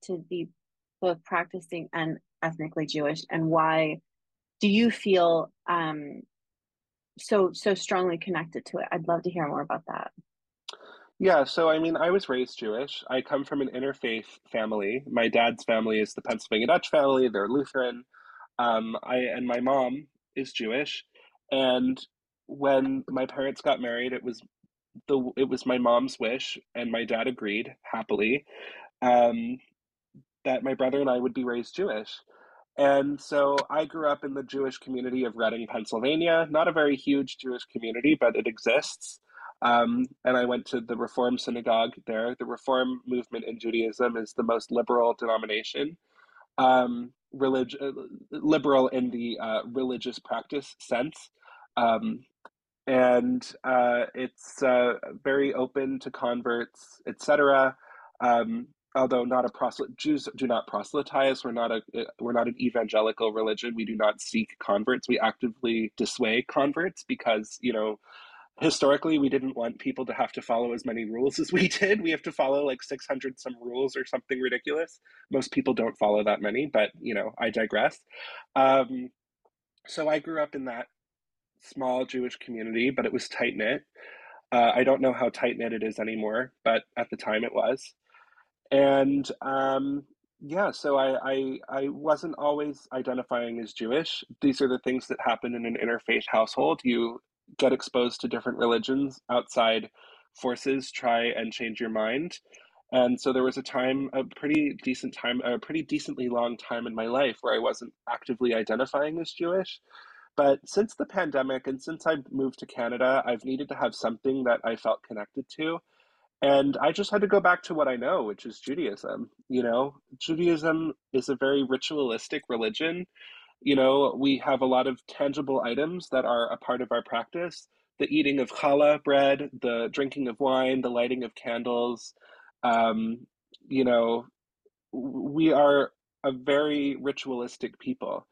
to be both practicing and ethnically Jewish, and why do you feel um, so so strongly connected to it? I'd love to hear more about that. Yeah, so I mean, I was raised Jewish. I come from an interfaith family. My dad's family is the Pennsylvania Dutch family; they're Lutheran. Um, I and my mom is Jewish, and when my parents got married, it was the it was my mom's wish, and my dad agreed happily um, that my brother and I would be raised Jewish. And so I grew up in the Jewish community of Reading, Pennsylvania. Not a very huge Jewish community, but it exists. Um, and I went to the Reform Synagogue there. The Reform movement in Judaism is the most liberal denomination, um, relig- uh, liberal in the uh, religious practice sense. Um, and uh, it's uh, very open to converts, etc. Um, although not a proselyte jews do not proselytize we're not a we're not an evangelical religion we do not seek converts we actively dissuade converts because you know historically we didn't want people to have to follow as many rules as we did. We have to follow like 600 some rules or something ridiculous. Most people don't follow that many but you know i digress. Um, so i grew up in that small jewish community but it was tight knit uh, i don't know how tight knit it is anymore but at the time it was. And um, yeah so I, I i wasn't always identifying as jewish. These are the things that happen in an interfaith household. You get exposed to different religions outside forces try and change your mind. And so there was a time a pretty decent time a pretty decently long time in my life where i wasn't actively identifying as jewish but since the pandemic and since i moved to canada i've needed to have something that i felt connected to and I just had to go back to what I know, which is Judaism. You know, Judaism is a very ritualistic religion. You know, we have a lot of tangible items that are a part of our practice the eating of challah bread, the drinking of wine, the lighting of candles. Um, you know, we are a very ritualistic people.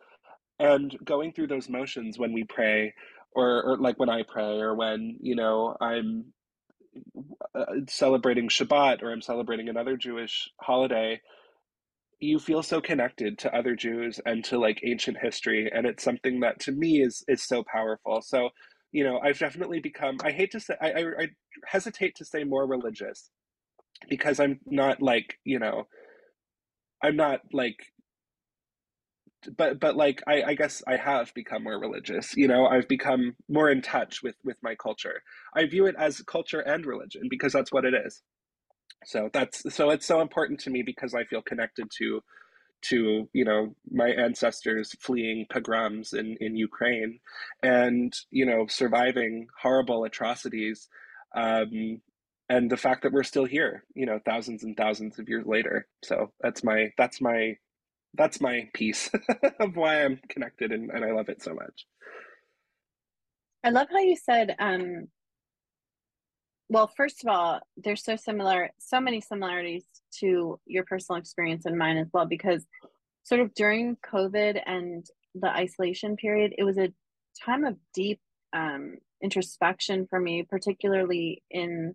And going through those motions when we pray, or, or like when I pray, or when, you know, I'm uh, celebrating Shabbat or I'm celebrating another Jewish holiday, you feel so connected to other Jews and to like ancient history, and it's something that to me is is so powerful. So, you know, I've definitely become. I hate to say, I, I, I hesitate to say more religious because I'm not like you know, I'm not like but but like I, I guess I have become more religious. You know, I've become more in touch with with my culture. I view it as culture and religion because that's what it is. So that's so it's so important to me because I feel connected to to you know my ancestors fleeing pogroms in in Ukraine and you know surviving horrible atrocities um, and the fact that we're still here you know thousands and thousands of years later so that's my that's my that's my piece of why I'm connected and, and I love it so much. I love how you said, um, well, first of all, there's so similar, so many similarities to your personal experience and mine as well, because sort of during COVID and the isolation period, it was a time of deep um, introspection for me, particularly in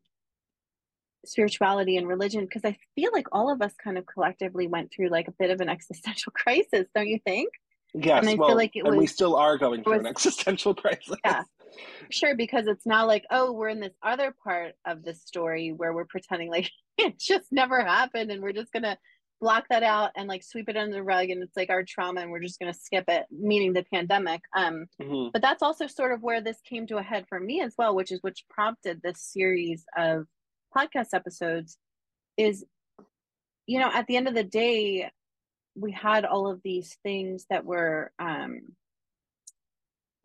spirituality and religion because I feel like all of us kind of collectively went through like a bit of an existential crisis, don't you think? Yes, and I well, feel like it and was, we still are going through was, an existential crisis. Yeah, sure, because it's not like oh, we're in this other part of the story where we're pretending like it just never happened, and we're just gonna block that out and like sweep it under the rug, and it's like our trauma, and we're just gonna skip it, meaning the pandemic. Um, mm-hmm. but that's also sort of where this came to a head for me as well, which is which prompted this series of podcast episodes is you know at the end of the day we had all of these things that were um,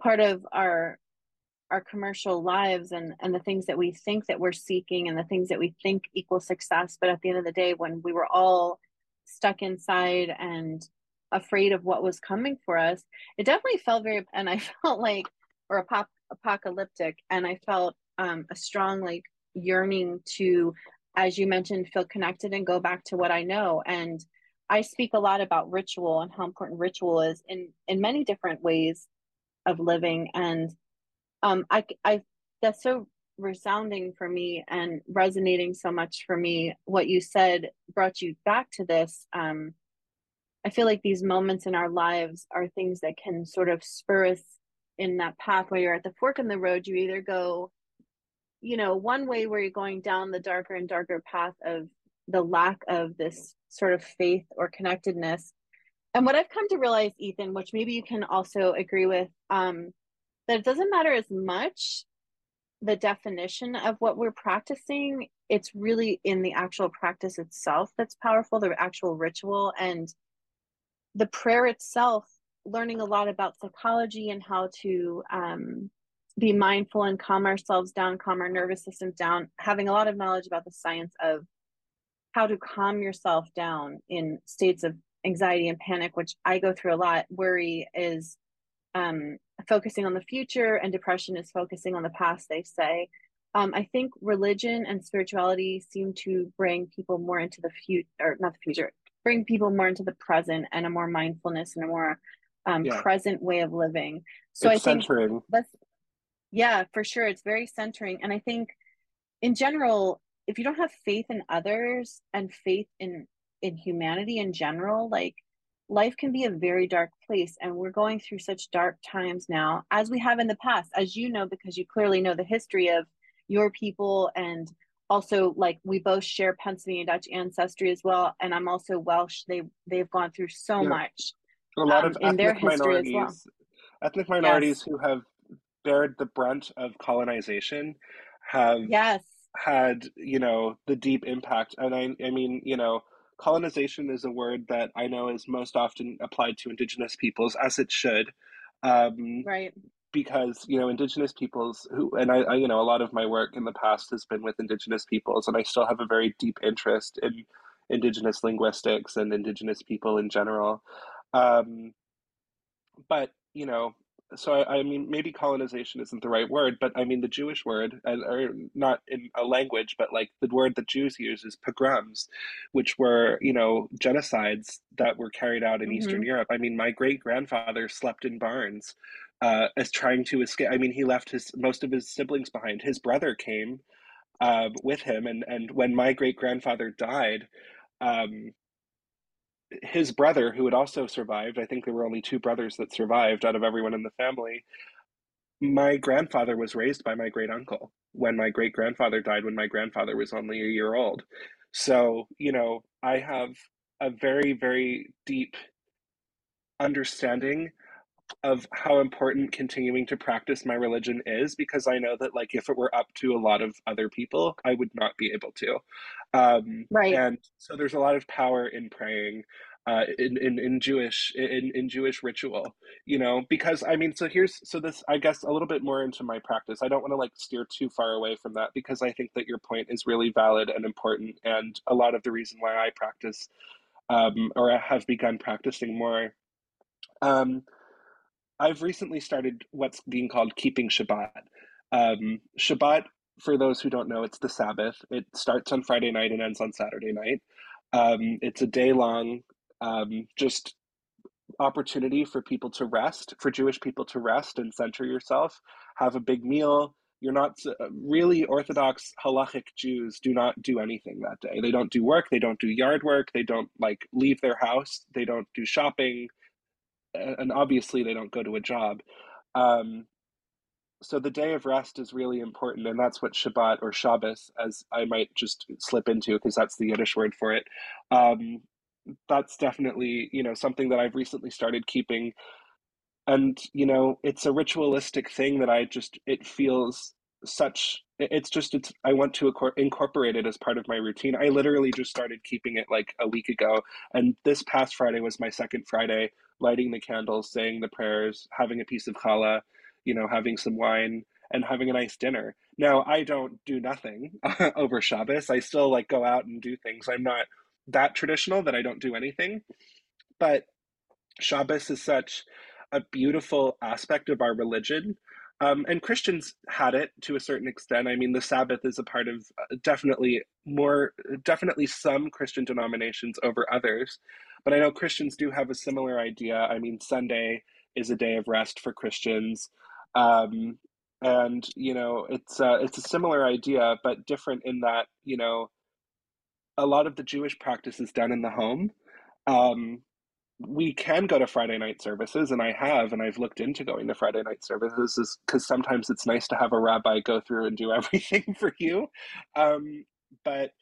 part of our our commercial lives and and the things that we think that we're seeking and the things that we think equal success. But at the end of the day when we were all stuck inside and afraid of what was coming for us it definitely felt very and i felt like or apop- apocalyptic. And i felt um, a strong like yearning to as you mentioned feel connected and go back to what i know. And i speak a lot about ritual and how important ritual is in in many different ways of living. And um i i that's so resounding for me and resonating so much for me. What you said brought you back to this um i feel like these moments in our lives are things that can sort of spur us in that path. Where you're at the fork in the road you either go you know, one way where you're going down the darker and darker path of the lack of this sort of faith or connectedness. And what I've come to realize, Ethan, which maybe you can also agree with, um, that it doesn't matter as much the definition of what we're practicing. It's really in the actual practice itself that's powerful, the actual ritual and the prayer itself, learning a lot about psychology and how to um, be mindful and calm ourselves down, calm our nervous systems down, having a lot of knowledge about the science of how to calm yourself down in states of anxiety and panic, which I go through a lot. Worry is um, focusing on the future, and depression is focusing on the past, they say. Um, I think religion and spirituality seem to bring people more into the future, or not the future, bring people more into the present and a more mindfulness and a more um, yeah. present way of living. So it's I think centering. that's Yeah, for sure. It's very centering. And I think in general, if you don't have faith in others and faith in in humanity in general, like life can be a very dark place and we're going through such dark times now as we have in the past as you know because you clearly know the history of your people and also like we both share Pennsylvania Dutch ancestry as well and I'm also Welsh they they've gone through so Yeah. much A lot um, of in their ethnic history as well minorities, ethnic yes minorities who have bared the brunt of colonization have yes had, you know, the deep impact. And I, I mean, you know, colonization is a word that I know is most often applied to Indigenous peoples, as it should. Um, right because you know indigenous peoples who and I, I, you know a lot of my work in the past has been with indigenous peoples and i still have a very deep interest in indigenous linguistics and indigenous people in general um, but you know so I, I mean maybe colonization isn't the right word but i mean the jewish word and or not in a language but like the word that jews use is pogroms which were you know genocides that were carried out in eastern mm-hmm. europe i mean my great grandfather slept in barns uh, as trying to escape i mean he left his most of his siblings behind his brother came uh, with him and and when my great grandfather died um, his brother, who had also survived, I think there were only two brothers that survived out of everyone in the family. My grandfather was raised by my great uncle when my great grandfather died, when my grandfather was only a year old. So, you know, I have a very, very deep understanding of how important continuing to practice my religion is because I know that like if it were up to a lot of other people, I would not be able to. Um, right and so there's a lot of power in praying. Uh, in, in in Jewish in, in Jewish ritual, you know, because I mean, so here's so this I guess a little bit more into my practice. I don't want to like steer too far away from that because I think that your point is really valid and important, and a lot of the reason why I practice um, or have begun practicing more. Um, I've recently started what's being called keeping Shabbat. Um, Shabbat, for those who don't know, it's the Sabbath. It starts on Friday night and ends on Saturday night. Um, it's a day long, um, just opportunity for people to rest, for Jewish people to rest and center yourself, have a big meal. You're not really Orthodox halachic Jews do not do anything that day. They don't do work. They don't do yard work. They don't like leave their house. They don't do shopping and obviously they don't go to a job. Um, so the day of rest is really important, and that's what Shabbat or Shabbos, as I might just slip into, because that's the Yiddish word for it. Um, that's definitely you know something that I've recently started keeping, and you know it's a ritualistic thing that I just it feels such it's just it's i want to incorporate it as part of my routine. I literally just started keeping it like a week ago and this past friday was my second friday lighting the candles saying the prayers having a piece of challah you know having some wine and having a nice dinner. Now i don't do nothing over shabbos. I still like go out and do things. I'm not that traditional that i don't do anything but shabbos is such a beautiful aspect of our religion um, and Christians had it to a certain extent. I mean, the Sabbath is a part of uh, definitely more, definitely some Christian denominations over others. But I know Christians do have a similar idea. I mean, Sunday is a day of rest for Christians. Um, and you know it's uh, it's a similar idea but different in that you know a lot of the jewish practice is done in the home um, we can go to Friday night services, and I have, and I've looked into going to Friday night services is because sometimes it's nice to have a rabbi go through and do everything for you. Um, but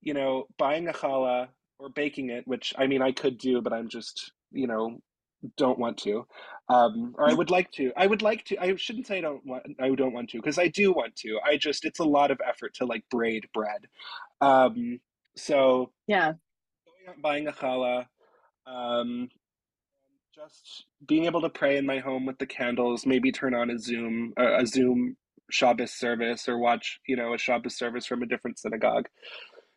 you know, buying a challah or baking it, which I mean I could do, but I'm just you know don't want to, um, or I would like to. I would like to. I shouldn't say I don't want. I don't want to because I do want to. I just it's a lot of effort to like braid bread. Um, so yeah, going out buying a challah um, just being able to pray in my home with the candles, maybe turn on a Zoom, a Zoom Shabbos service, or watch, you know, a Shabbos service from a different synagogue.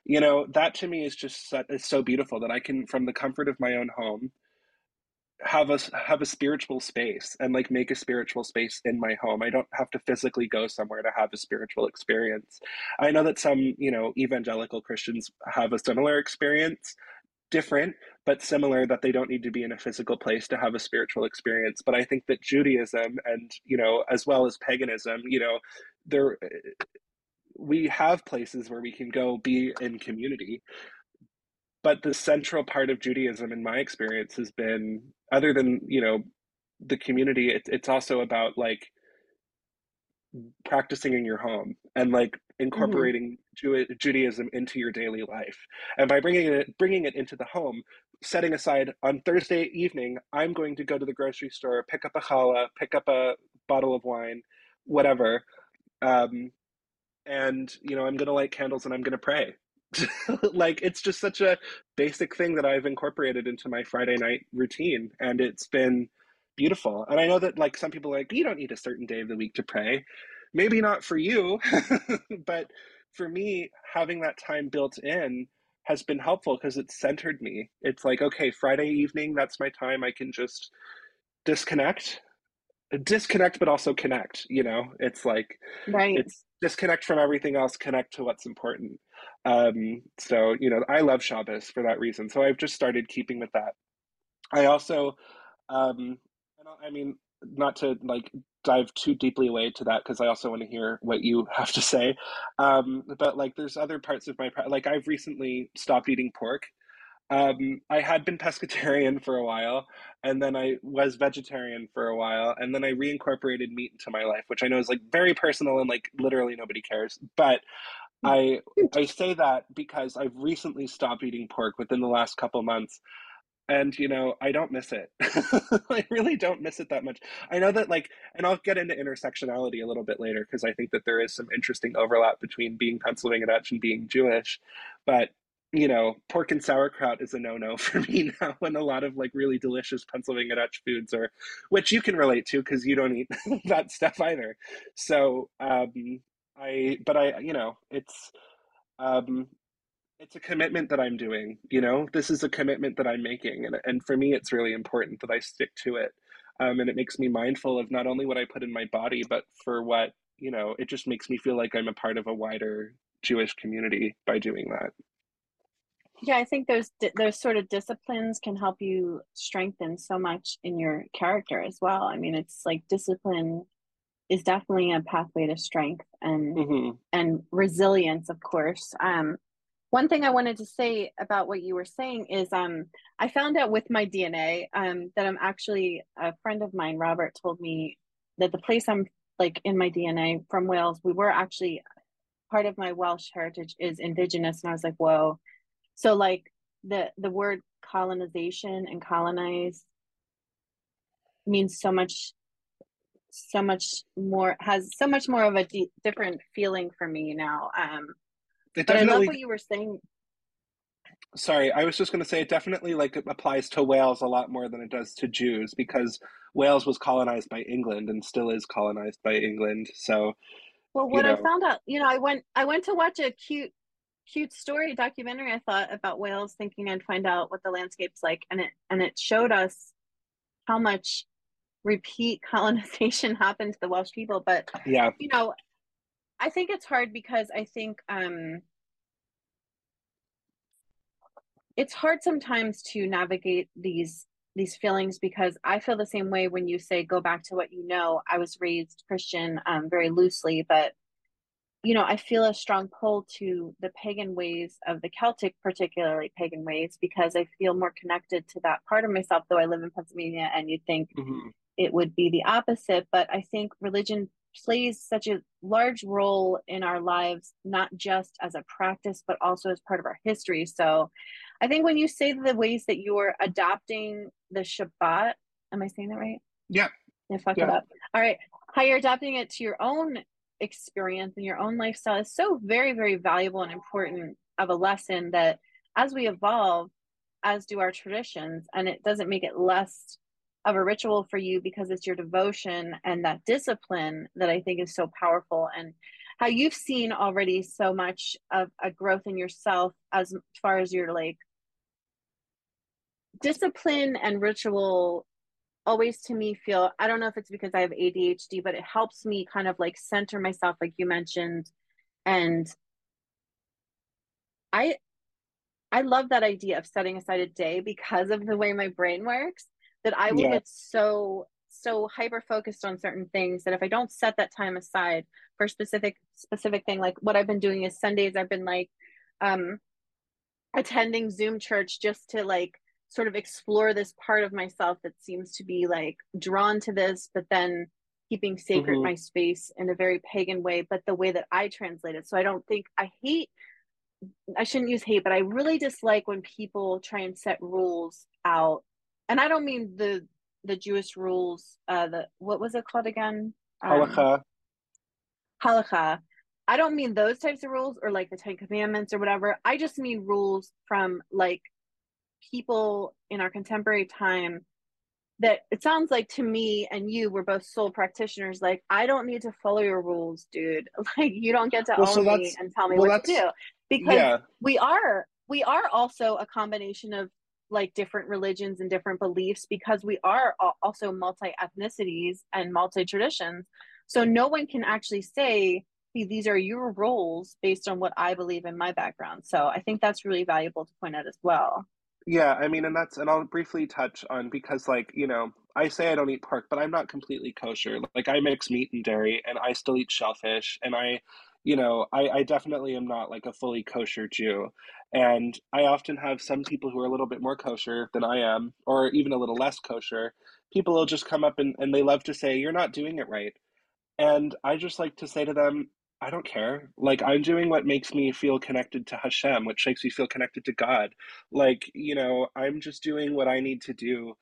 You know, that to me is just is so beautiful that I can, from the comfort of my own home, have a have a spiritual space and like make a spiritual space in my home. I don't have to physically go somewhere to have a spiritual experience. I know that some, you know, evangelical Christians have a similar experience different but similar that they don't need to be in a physical place to have a spiritual experience. But i think that judaism and you know as well as paganism you know there eh, we have places where we can go be in community. But the central part of judaism in my experience has been other than you know the community it, it's also about like practicing in your home and like mm-hmm. incorporating mm-hmm. Jew- Judaism into your daily life. And by bringing it bringing it into the home, setting aside on Thursday evening, I'm going to go to the grocery store, pick up a challah, pick up a bottle of wine, whatever. Um, and you know, I'm going to light candles and I'm going to pray. like it's just such a basic thing that I've incorporated into my Friday night routine and it's been beautiful. And I know that like some people are like you don't need a certain day of the week to pray. Maybe not for you, but for me having that time built in has been helpful because it's centered me. It's like okay, Friday evening that's my time I can just disconnect disconnect but also connect, you know. It's like right. it's disconnect from everything else, connect to what's important. Um, so, you know, I love Shabbos for that reason. So I've just started keeping with that. I also um, I mean, not to like dive too deeply away to that because I also want to hear what you have to say. Um, but like, there's other parts of my like I've recently stopped eating pork. Um, I had been pescatarian for a while, and then I was vegetarian for a while, and then I reincorporated meat into my life, which I know is like very personal and like literally nobody cares. But I I say that because I've recently stopped eating pork within the last couple months, and you know i don't miss it. I really don't miss it that much. I know that like and i'll get into intersectionality a little bit later because i think that there is some interesting overlap between being pennsylvania dutch and being jewish but you know pork and sauerkraut is a no-no for me now and a lot of like really delicious pennsylvania dutch foods are which you can relate to because you don't eat that stuff either. So um i but i you know it's um it's a commitment that I'm doing, you know, this is a commitment that I'm making. And, and for me, it's really important that I stick to it. Um, and it makes me mindful of not only what I put in my body, but for what, you know, it just makes me feel like I'm a part of a wider Jewish community by doing that. Yeah, I think those those sort of disciplines can help you strengthen so much in your character as well. I mean, it's like discipline is definitely a pathway to strength and mm-hmm. and resilience, of course. Um, one thing I wanted to say about what you were saying is um, I found out with my DNA um, that I'm actually a friend of mine, Robert, told me that the place I'm like in my DNA from Wales, we were actually part of my Welsh heritage is indigenous. And I was like, whoa. So like the the word colonization and colonize means so much so much more has so much more of a different feeling for me now um it but I love what you were saying. Sorry, I was just going to say it definitely like it applies to Wales a lot more than it does to Jews because Wales was colonized by England and still is colonized by England. So, well, what you know. I found out, you know, I went I went to watch a cute cute story documentary I thought about Wales thinking I'd find out what the landscape's like and it and it showed us how much repeat colonization happened to the Welsh people but yeah you know I think it's hard because I think um, it's hard sometimes to navigate these these feelings because I feel the same way when you say go back to what you know. I was raised Christian um, very loosely, but you know, I feel a strong pull to the pagan ways of the Celtic, particularly pagan ways, because I feel more connected to that part of myself. Though I live in Pennsylvania, and you'd think mm-hmm. it would be the opposite, but I think religion plays such a large role in our lives, not just as a practice, but also as part of our history. So I think when you say the ways that you're adopting the Shabbat, am I saying that right? Yeah. Yeah, fuck yeah. it up. All right. How you're adapting it to your own experience and your own lifestyle is so very, very valuable and important of a lesson that as we evolve, as do our traditions, and it doesn't make it less of a ritual for you because it's your devotion and that discipline that I think is so powerful and how you've seen already so much of a growth in yourself as far as your like discipline and ritual always to me feel I don't know if it's because I have ADHD but it helps me kind of like center myself like you mentioned and I I love that idea of setting aside a day because of the way my brain works that I will Yeah. get so so hyper focused on certain things that if I don't set that time aside for a specific specific thing like what I've been doing is Sundays I've been like um attending Zoom church just to like sort of explore this part of myself that seems to be like drawn to this but then keeping sacred Mhm. my space in a very pagan way but the way that I translate it so I don't think I hate I shouldn't use hate, but I really dislike when people try and set rules out. And I don't mean the the Jewish rules, uh the what was it called again? Um, Halakha. halakha. I don't mean those types of rules or like the Ten Commandments or whatever. I just mean rules from like people in our contemporary time that it sounds like to me and you were both sole practitioners like i don't need to follow your rules dude like you don't get to Well, own so me and tell me well, what to do because Yeah. we are we are also a combination of like different religions and different beliefs because we are also multi ethnicities and multi traditions so no one can actually say "Hey, these are your roles based on what i believe in my background. So i think that's really valuable to point out as well. Yeah, I mean, and that's, and I'll briefly touch on because, like, you know, I say I don't eat pork, but I'm not completely kosher. Like, I mix meat and dairy, and I still eat shellfish, and I, you know, I, I definitely am not like a fully kosher Jew. And I often have some people who are a little bit more kosher than I am, or even a little less kosher. People will just come up and, and they love to say, You're not doing it right. And I just like to say to them, I don't care. Like, I'm doing what makes me feel connected to Hashem, which makes me feel connected to God. Like, you know, I'm just doing what I need to do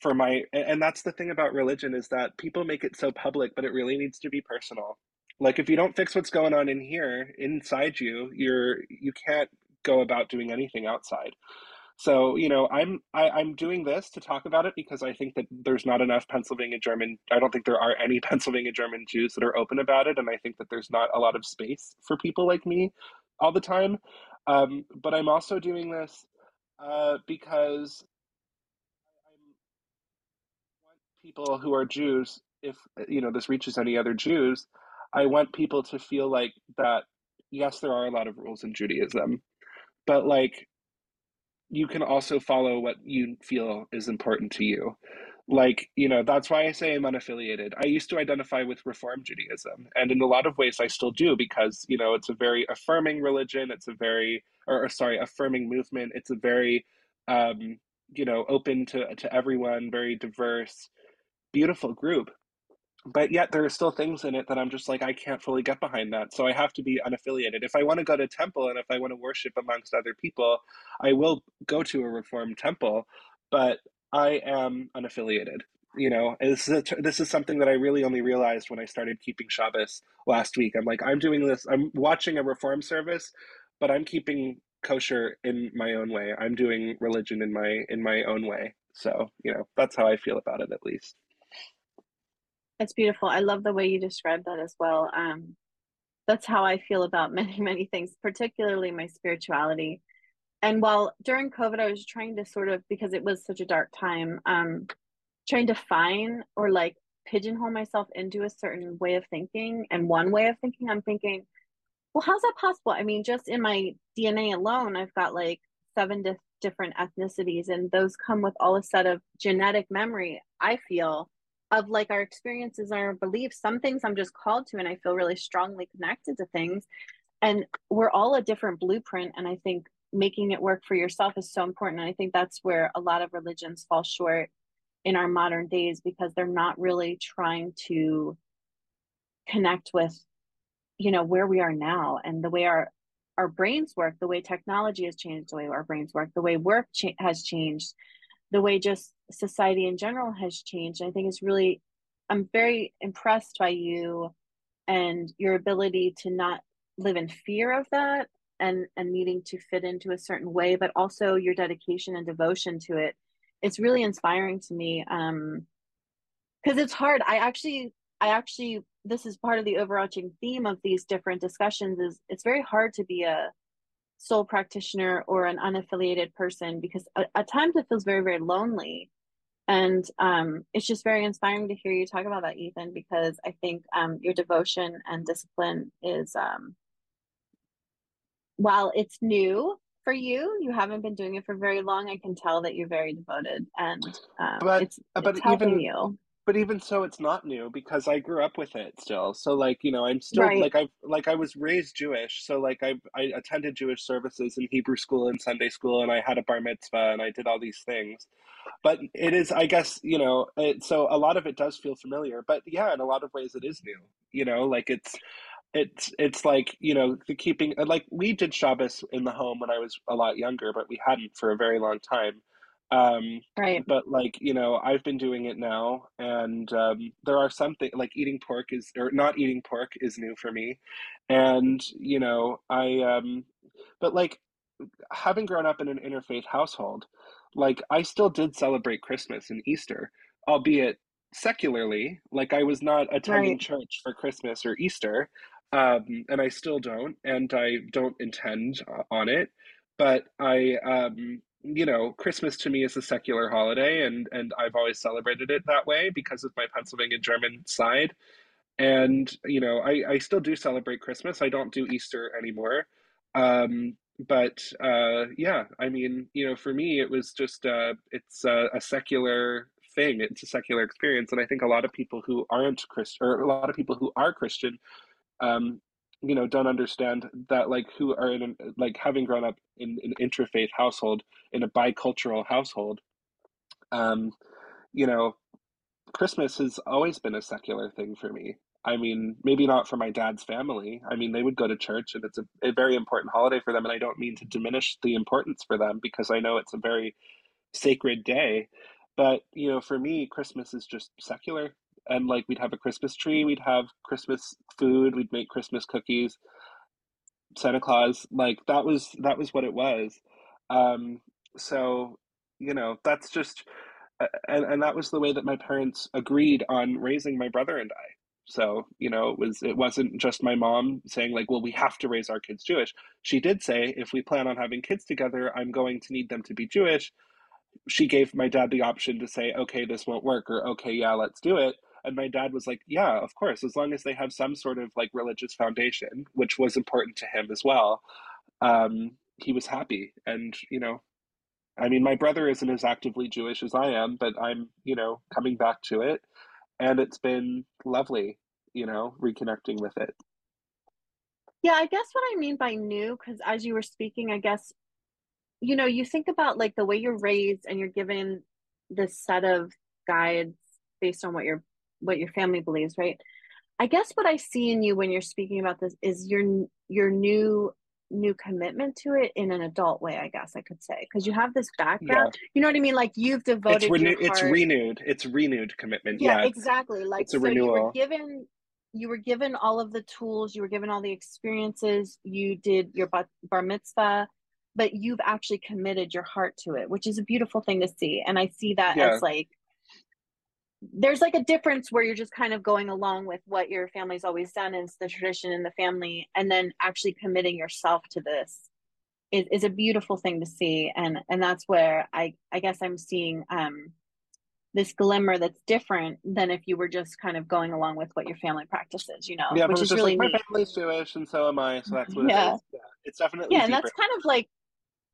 for my, and that's the thing about religion is that people make it so public, but it really needs to be personal. Like, if you don't fix what's going on in here, inside you, you're, you can't go about doing anything outside. So, you know, I'm I, I'm doing this to talk about it because I think that there's not enough Pennsylvania German. I don't think there are any Pennsylvania German Jews that are open about it, and I think that there's not a lot of space for people like me all the time. Um, but I'm also doing this uh, because I want people who are Jews, if you know this reaches any other Jews, I want people to feel like that. Yes, there are a lot of rules in Judaism, but like you can also follow what you feel is important to you. Like, you know, that's why I say I'm unaffiliated. I used to identify with Reform Judaism, and in a lot of ways I still do because, you know, it's a very affirming religion. It's a very, or, or sorry, affirming movement. It's a very, um, you know, open to, to everyone, very diverse, beautiful group but yet there are still things in it that I'm just like I can't fully get behind that. So I have to be unaffiliated. If I want to go to temple and if I want to worship amongst other people, I will go to a reformed temple, but I am unaffiliated. You know, this is a, this is something that I really only realized when I started keeping Shabbos last week. I'm like I'm doing this. I'm watching a reform service, but I'm keeping kosher in my own way. I'm doing religion in my in my own way. So, you know, that's how I feel about it at least. It's beautiful. I love the way you describe that as well. Um, that's how I feel about many, many things, particularly my spirituality. And while during COVID, I was trying to sort of, because it was such a dark time, um, trying to find or like pigeonhole myself into a certain way of thinking. And one way of thinking, I'm thinking, well, how's that possible? I mean, just in my DNA alone, I've got like seven di- different ethnicities, and those come with all a set of genetic memory, I feel, of like our experiences our beliefs. Some things I'm just called to, and I feel really strongly connected to things. And we're all a different blueprint. And I think making it work for yourself is so important. And I think that's where a lot of religions fall short in our modern days because they're not really trying to connect with you know where we are now and the way our our brains work the way technology has changed the way our brains work the way work cha- has changed the way just society in general has changed. I think it's really i'm very impressed by you and your ability to not live in fear of that and and needing to fit into a certain way but also your dedication and devotion to it. It's really inspiring to me um because it's hard. I actually i actually this is part of the overarching theme of these different discussions is it's very hard to be a sole practitioner or an unaffiliated person because at, at times it feels very very lonely and um, it's just very inspiring to hear you talk about that ethan because i think um, your devotion and discipline is um, while it's new for you. You haven't been doing it for very long. I can tell that you're very devoted, and um, but it's but it's helping even you. But even so it's not new because i grew up with it still so like you know i'm still Right. like i like i was raised jewish so like i i attended jewish services in hebrew school and sunday school and i had a bar mitzvah and i did all these things but it is i guess you know it, so a lot of it does feel familiar but yeah in a lot of ways it is new you know like it's it's it's like you know the keeping like we did Shabbos in the home when I was a lot younger, but we hadn't for a very long time. Um, Right. but like you know, I've been doing it now, and um, there are some things like eating pork is or not eating pork is new for me, and you know I um, but like having grown up in an interfaith household, like I still did celebrate Christmas and Easter, albeit secularly. Like I was not attending Right. church for Christmas or Easter, um, and I still don't, and I don't intend uh, on it. But I, um, you know, Christmas to me is a secular holiday, and and I've always celebrated it that way because of my Pennsylvania German side. And you know I, I still do celebrate christmas. I don't do easter anymore. Um, but uh, yeah i mean you know for me it was just uh, it's a, a secular thing. It's a secular experience. And i think a lot of people who aren't christian or a lot of people who are christian um, you know don't understand that like who are in like having grown up in an interfaith household in a bicultural household um, you know Christmas has always been a secular thing for me. I mean, maybe not for my dad's family. I mean, they would go to church and it's a, a very important holiday for them. And I don't mean to diminish the importance for them because I know it's a very sacred day. But, you know, for me, Christmas is just secular. And like we'd have a Christmas tree, we'd have Christmas food, we'd make Christmas cookies, Santa Claus, like that was that was what it was. Um, so, you know, that's just and and that was the way that my parents agreed on raising my brother and I. So, you know, it was it wasn't just my mom saying like, well, we have to raise our kids Jewish. She did say if we plan on having kids together, I'm going to need them to be Jewish. She gave my dad the option to say, okay, this won't work or okay, yeah, let's do it. And my dad was like, yeah, of course, as long as they have some sort of like religious foundation, which was important to him as well. Um, he was happy and, you know, I mean, my brother isn't as actively Jewish as I am, but I'm, you know, coming back to it. And it's been lovely, you know, reconnecting with it. Yeah, I guess what I mean by new, because as you were speaking, I guess, you know, you think about like the way you're raised and you're given this set of guides based on what your what your family believes, right? I guess what I see in you when you're speaking about this is your your new new commitment to it in an adult way, I guess I could say, because you have this background. Yeah. You know what I mean? Like you've It's devoted your renew it's renewed. It's renewed commitment. Yeah, Yeah, exactly. Like it's a so you were renewal. given you were given all of the tools, you were given all the experiences, you did your bar, bar mitzvah, but you've actually committed your heart to it, which is a beautiful thing to see. And I see that Yeah. as like there's like a difference where you're just kind of going along with what your family's always done and it's the tradition in the family and then actually committing yourself to this is, is a beautiful thing to see and and that's where i i guess i'm seeing um this glimmer that's different than if you were just kind of going along with what your family practices you know Yeah, which is really like my family's Jewish and so am I, so that's what yeah is. Yeah. It's definitely yeah and that's kind of like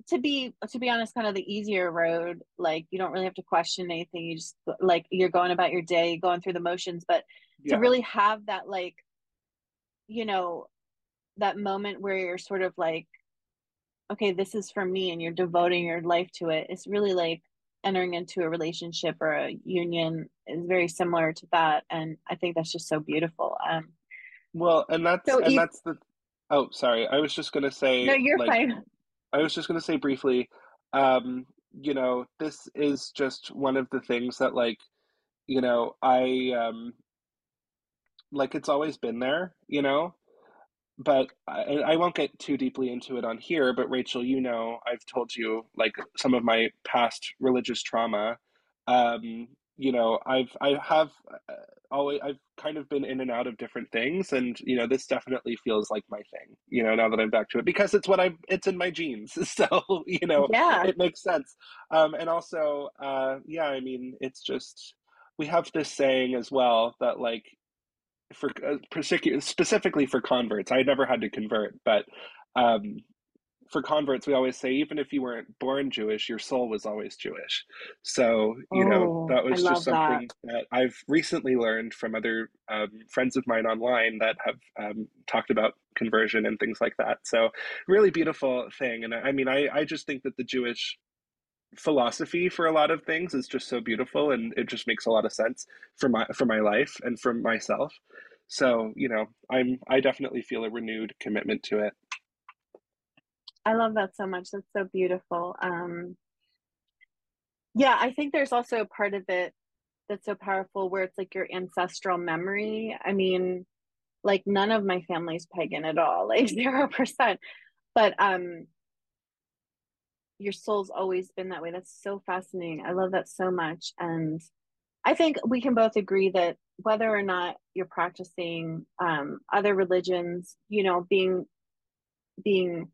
to be to be honest kind of the easier road like you don't really have to question anything. You just like you're going about your day going through the motions but to really have that like you know that moment where you're sort of like okay this is for me and you're devoting your life to it it's really like entering into a relationship or a union is very similar to that and i think that's just so beautiful um. Well, and that's so and that's the oh, sorry. I was just gonna say no you're like fine I was just going to say briefly, um, you know, this is just one of the things that, like, you know, I, um, like, it's always been there, you know, but I, I won't get too deeply into it on here. But Rachel, you know, I've told you, like, some of my past religious trauma. Um, you know, I've, I have uh, always, I've kind of been in and out of different things. And, you know, this definitely feels like my thing, you know, now that I'm back to it, because it's what I, it's in my genes. So, you know, yeah it makes sense. Um, and also, uh, yeah, I mean, it's just, we have this saying as well that, like, for uh, specifically for converts, I never had to convert, but um, for converts, we always say even if you weren't born Jewish, your soul was always Jewish. So you oh, know that was just something that. that. I've recently learned from other um, friends of mine online that have um, talked about conversion and things like that. So really beautiful thing. And I mean, I I just think that the Jewish philosophy for a lot of things is just so beautiful and it just makes a lot of sense for my for my life and for myself so you know i'm i definitely feel a renewed commitment to it i love that so much that's so beautiful um yeah i think there's also a part of it that's so powerful where it's like your ancestral memory i mean like none of my family's pagan at all like zero percent but um your soul's always been that way. That's so fascinating. I love that so much. And I think we can both agree that whether or not you're practicing um, other religions, you know, being being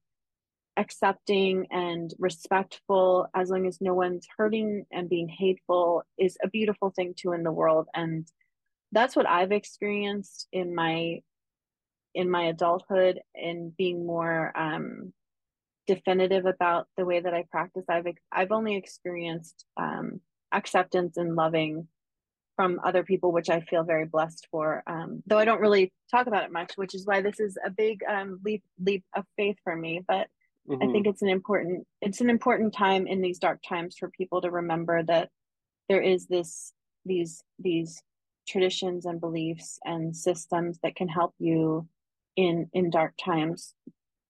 accepting and respectful as long as no one's hurting and being hateful is a beautiful thing too in the world and that's what i've experienced in my in my adulthood and being more um definitive about the way that I practice. I've I've only experienced um, acceptance and loving from other people, which I feel very blessed for. Um, though I don't really talk about it much, which is why this is a big um, leap leap of faith for me. But mm-hmm. I think it's an important it's an important time in these dark times for people to remember that there is this these these traditions and beliefs and systems that can help you in in dark times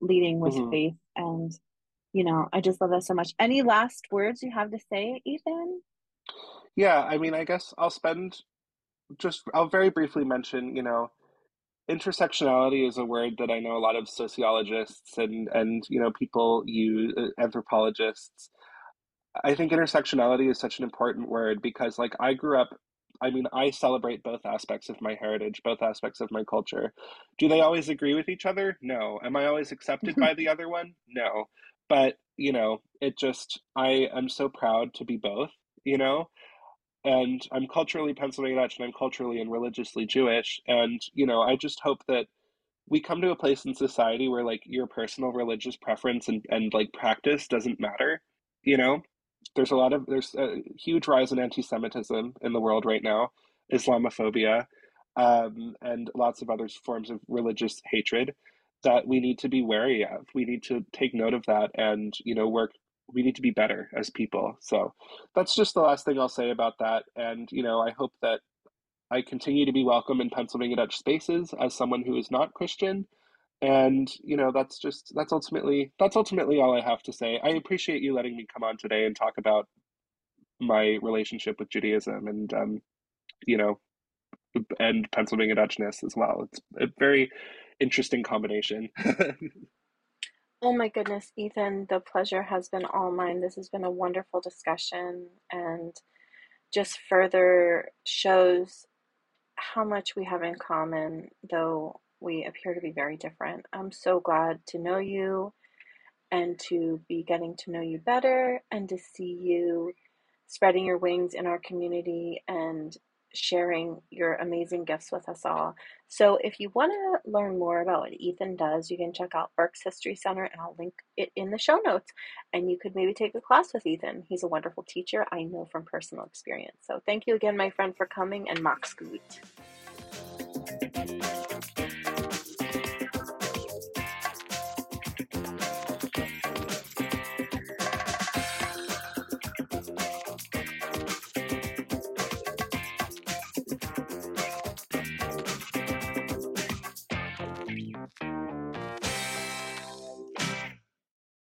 leading with mm-hmm. faith and you know i just love that so much any last words you have to say ethan yeah i mean i guess i'll spend just i'll very briefly mention you know intersectionality is a word that i know a lot of sociologists and and you know people use uh, anthropologists i think intersectionality is such an important word because like i grew up I mean, I celebrate both aspects of my heritage, both aspects of my culture. Do they always agree with each other? No. Am I always accepted by the other one? No. But, you know, it just, I am so proud to be both, you know? And I'm culturally Pennsylvania Dutch and I'm culturally and religiously Jewish. And, you know, I just hope that we come to a place in society where like your personal religious preference and, and like practice doesn't matter, you know? there's a lot of there's a huge rise in anti-Semitism in the world right now, Islamophobia, um, and lots of other forms of religious hatred that we need to be wary of. We need to take note of that and you know work. We need to be better as people. So that's just the last thing I'll say about that. And you know, I hope that I continue to be welcome in Pennsylvania Dutch spaces as someone who is not Christian and you know that's just that's ultimately that's ultimately all i have to say i appreciate you letting me come on today and talk about my relationship with judaism and um you know and pennsylvania dutchness as well it's a very interesting combination oh my goodness ethan the pleasure has been all mine this has been a wonderful discussion and just further shows how much we have in common though we appear to be very different. I'm so glad to know you and to be getting to know you better and to see you spreading your wings in our community and sharing your amazing gifts with us all. So, if you want to learn more about what Ethan does, you can check out Berks History Center, and I'll link it in the show notes. And you could maybe take a class with Ethan. He's a wonderful teacher, I know from personal experience. So, thank you again, my friend, for coming and Mach's gut.